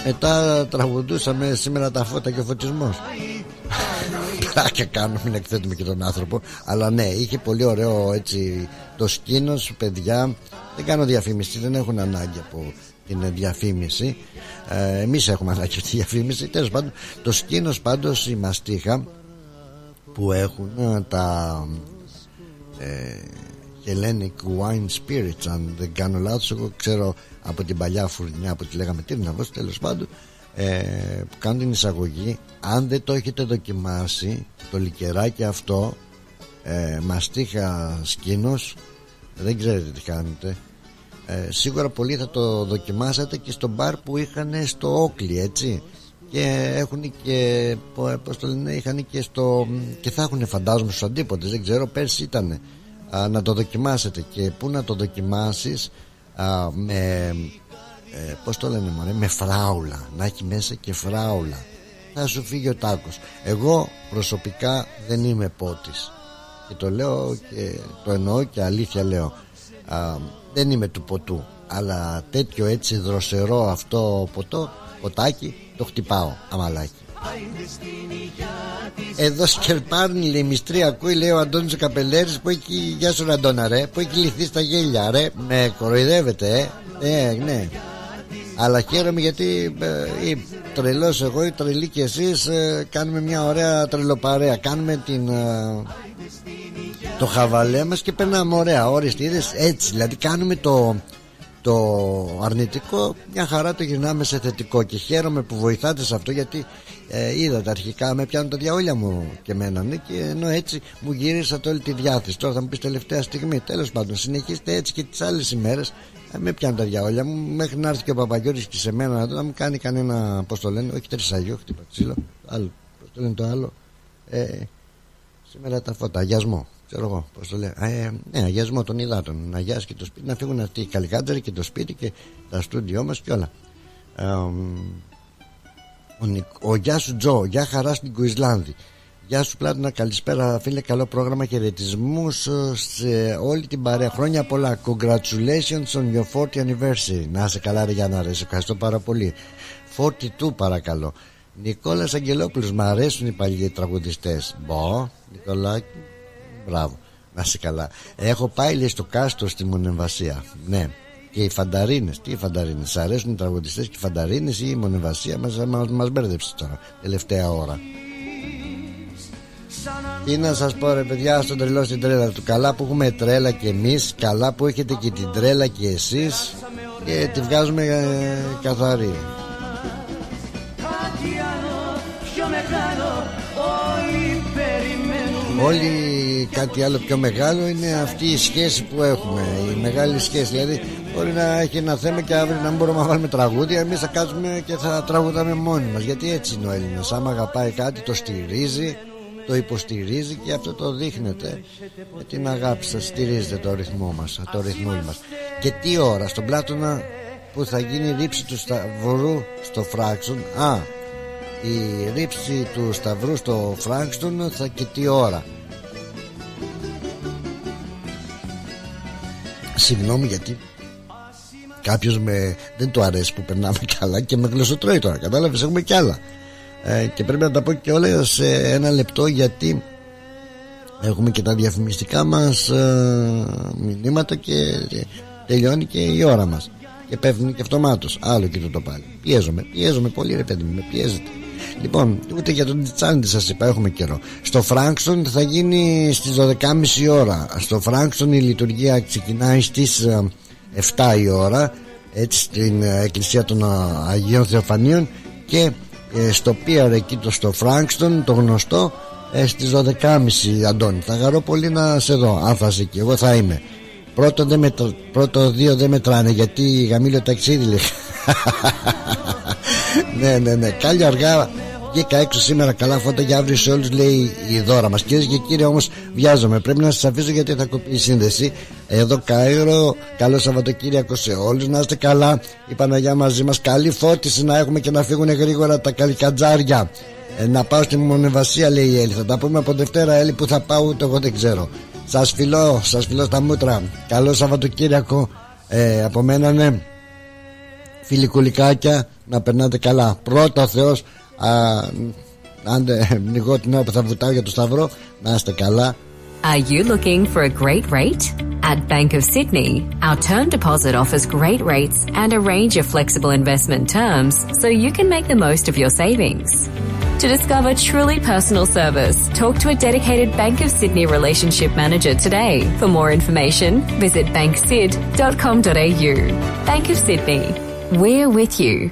μετά τραγουδούσαμε σήμερα τα φώτα και ο φωτισμός. Και κάνουμε μην εκθέτουμε και τον άνθρωπο. Αλλά ναι είχε πολύ ωραίο έτσι το σκήνος παιδιά. Δεν κάνω διαφήμιση δεν έχουν ανάγκη από την διαφήμιση. Ε, εμείς έχουμε ανάγκη από τη διαφήμιση. Τέλος πάντων το σκήνος πάντως η μαστίχα που έχουν ε, τα ε, Hellenic Wine Spirits αν δεν κάνω λάθος εγώ ξέρω από την παλιά φουρνιά που τη λέγαμε τι να τέλος πάντων ε, που κάνουν την εισαγωγή αν δεν το έχετε δοκιμάσει το λικεράκι αυτό ε, μαστίχα σκήνος δεν ξέρετε τι κάνετε. Ε, σίγουρα πολύ θα το δοκιμάσατε και στο μπαρ που είχαν στο Όκλι έτσι και έχουν και πώς το λένε είχαν και στο και θα έχουν φαντάζομαι στους αντίποτες δεν ξέρω πέρσι ήταν να το δοκιμάσετε. Και που να το δοκιμάσεις α, με ε, πώς το λένε μωρέ, με φράουλα να έχει μέσα και φράουλα. Θα σου φύγει ο τάκος. Εγώ προσωπικά δεν είμαι πότης. Και το λέω και το εννοώ και αλήθεια λέω α, δεν είμαι του ποτού. Αλλά τέτοιο έτσι δροσερό αυτό ποτό ποτάκι το χτυπάω αμαλάκι. Εδώ σκερπάρνει λέει μιστρή ακούει λέει ο Αντώνης Καπελέρης που έχει γεια σου Αντώνα ρε που έχει λυθεί στα γέλια ρε. Με κοροϊδεύετε ε. Ναι ναι. Αλλά χαίρομαι γιατί ε, ή τρελός εγώ ή τρελή και εσείς ε, κάνουμε μια ωραία τρελοπαρέα. Κάνουμε την ε, το χαβαλέ μας και περνάμε ωραία. Όριστη είδες έτσι δηλαδή κάνουμε το το αρνητικό μια χαρά το γυρνάμε σε θετικό και χαίρομαι που βοηθάτε σε αυτό γιατί ε, είδατε αρχικά με πιάνουν τα διαόλια μου και εμένα ναι, και ενώ έτσι μου γύρισατε όλη τη διάθεση. Τώρα θα μου πεις τελευταία στιγμή. Τέλος πάντων συνεχίστε έτσι και τις άλλες ημέρες ε, με πιάνουν τα διαόλια μου μέχρι να έρθει και ο Παπαγιώτης και σε μένα να μου κάνει κανένα πώς το λένε όχι τρισαγιό χτύπα ξύλο άλλο, πώς το λένε το άλλο ε, σήμερα τα φώτα αγιασμό ξέρω εγώ πώς το λέω. Ε, ναι, αγιασμό των υδάτων. Να αγιάσει και το σπίτι, να φύγουν αυτοί οι καλικάντεροι και το σπίτι και τα στούντιό μας και όλα. Ε, ο, ο Γεια σου Τζο, Γεια χαρά στην Κουισλάνδη. Γεια σου Πλάτωνα, καλησπέρα φίλε, καλό πρόγραμμα χαιρετισμούς ε, σε όλη την παρέα. Χρόνια πολλά. Congratulations on your 40th anniversary. Να είσαι καλά, ρε Γιάννα, ρε. Σε ευχαριστώ πάρα πολύ. 42 παρακαλώ. Νικόλας Αγγελόπουλος, μ' αρέσουν οι παλιοί τραγουδιστές. Μπο, Νικολάκη, Μπράβο. Να είσαι καλά. Έχω πάει λέει στο κάστρο στη Μονεμβασία. Ναι. Και οι φανταρίνες. Τι οι φανταρίνες. Σ' αρέσουν οι τραγουδιστές και οι φανταρίνες ή η Μονεμβασία. Μας μας, μπέρδεψε τώρα. Τελευταία ώρα. Τι να σας πω ρε παιδιά στον τρελό στην τρέλα του Καλά που έχουμε τρέλα και εμείς, Καλά που έχετε και την τρέλα και εσείς Και τη βγάζουμε ε, καθαρή Όλοι κάτι άλλο πιο μεγάλο είναι αυτή η σχέση που έχουμε η μεγάλη σχέση. Δηλαδή μπορεί να έχει ένα θέμα και αύριο να μην μπορούμε να βάλουμε τραγούδια εμείς θα κάτσουμε και θα τραγουδάμε μόνοι μας. Γιατί έτσι είναι ο Έλληνας. Άμα αγαπάει κάτι το στηρίζει το υποστηρίζει και αυτό το δείχνετε με την αγάπη σας στηρίζετε το ρυθμό μας το ρυθμό μας. Και τι ώρα στον Πλάτωνα που θα γίνει η ρήψη του σταυρού στο Φράξον. Α η ρήψη του σταυρού στο Φράξτον θα και τι ώρα. Συγγνώμη γιατί κάποιος με δεν του αρέσει που περνάμε καλά και με γλωσσοτρώει τώρα κατάλαβες έχουμε κι άλλα. Ε, και πρέπει να τα πω και όλα σε ένα λεπτό γιατί έχουμε και τα διαφημιστικά μας ε, μηνύματα και τελειώνει και η ώρα μας. Και πέφτουν και αυτομάτως. Άλλο και το πάλι. Πιέζομαι, πιέζομαι πολύ ρε παιδί μου με πιέζεται Λοιπόν, ούτε για τον Τιτσάνι σας είπα, έχουμε καιρό. Στο Φράγκστον θα γίνει στις 12.30 ώρα. Στο Φράγκστον η λειτουργία ξεκινάει στις 7 ε, η ώρα, έτσι στην ε, εκκλησία των ε, Αγίων Θεοφανίων και ε, στο Pier εκεί το στο Frankston το γνωστό ε, στις 12.30 Αντώνη θα χαρώ πολύ να σε δω αν θα είσαι εκεί εγώ θα είμαι πρώτο, δεν μετρα... πρώτο δύο δεν μετράνε γιατί γαμήλιο ταξίδι λέει ναι ναι ναι κάλλιο αργά Βγήκα έξω σήμερα καλά φώτα για αύριο σε όλους, λέει η δώρα μας. Κυρίες και κύριοι, όμως βιάζομαι. Πρέπει να σας αφήσω γιατί θα κοπεί η σύνδεση. Εδώ Κάιρο, καλό Σαββατοκύριακο σε όλους. Να είστε καλά. Η Παναγιά μαζί μας. Καλή φώτιση να έχουμε και να φύγουν γρήγορα τα καλικατζάρια. Ε, να πάω στη μονεβασία, λέει η Έλλη. Θα τα πούμε από Δευτέρα, Έλλη, που θα πάω ούτε εγώ δεν ξέρω. Σας φιλώ, σας φιλώ στα μούτρα. Καλό Σαββατοκύριακο ε, από μένα, ναι. Φιλικουλικάκια, να περνάτε καλά. Πρώτα ο Θεός αν πνιγώ την ώρα που θα βουτάω για το Σταυρό να είστε καλά Are you looking for a great rate? At Bank of Sydney, our term deposit offers great rates and a range of flexible investment terms so you can make the most of your savings. To discover truly personal service, talk to a dedicated Bank of Sydney relationship manager today. For more information, visit banksid.com.au. Bank of Sydney. We're with you.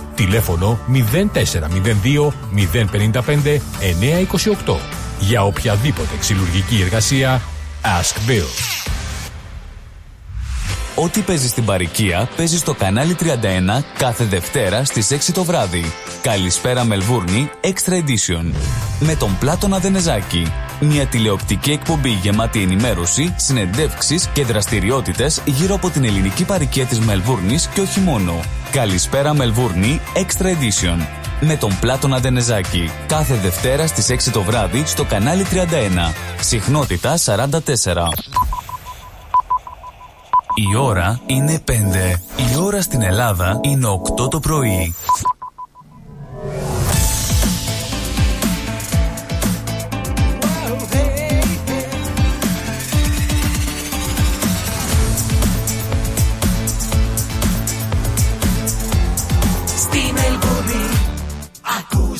Τηλέφωνο 0402 055 928 Για οποιαδήποτε ξυλουργική εργασία Ask Bill Ό,τι παίζεις στην παροικία παίζεις στο κανάλι 31 κάθε Δευτέρα στις 6 το βράδυ. Καλησπέρα Μελβούρνη Extra Edition. Με τον Πλάτωνα Δενεζάκη. Μια τηλεοπτική εκπομπή γεμάτη ενημέρωση, συνεντεύξεις και δραστηριότητες γύρω από την ελληνική παροικία της Μελβούρνης και όχι μόνο. Καλησπέρα Μελβούρνη Extra Edition. Με τον Πλάτωνα Δενεζάκη. Κάθε Δευτέρα στις 6 το βράδυ στο κανάλι 31. Συχνότητα 44. Η ώρα είναι 5. Η ώρα στην Ελλάδα είναι 8 το πρωί.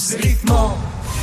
Στη Μελβούνι ακούς ρυθμό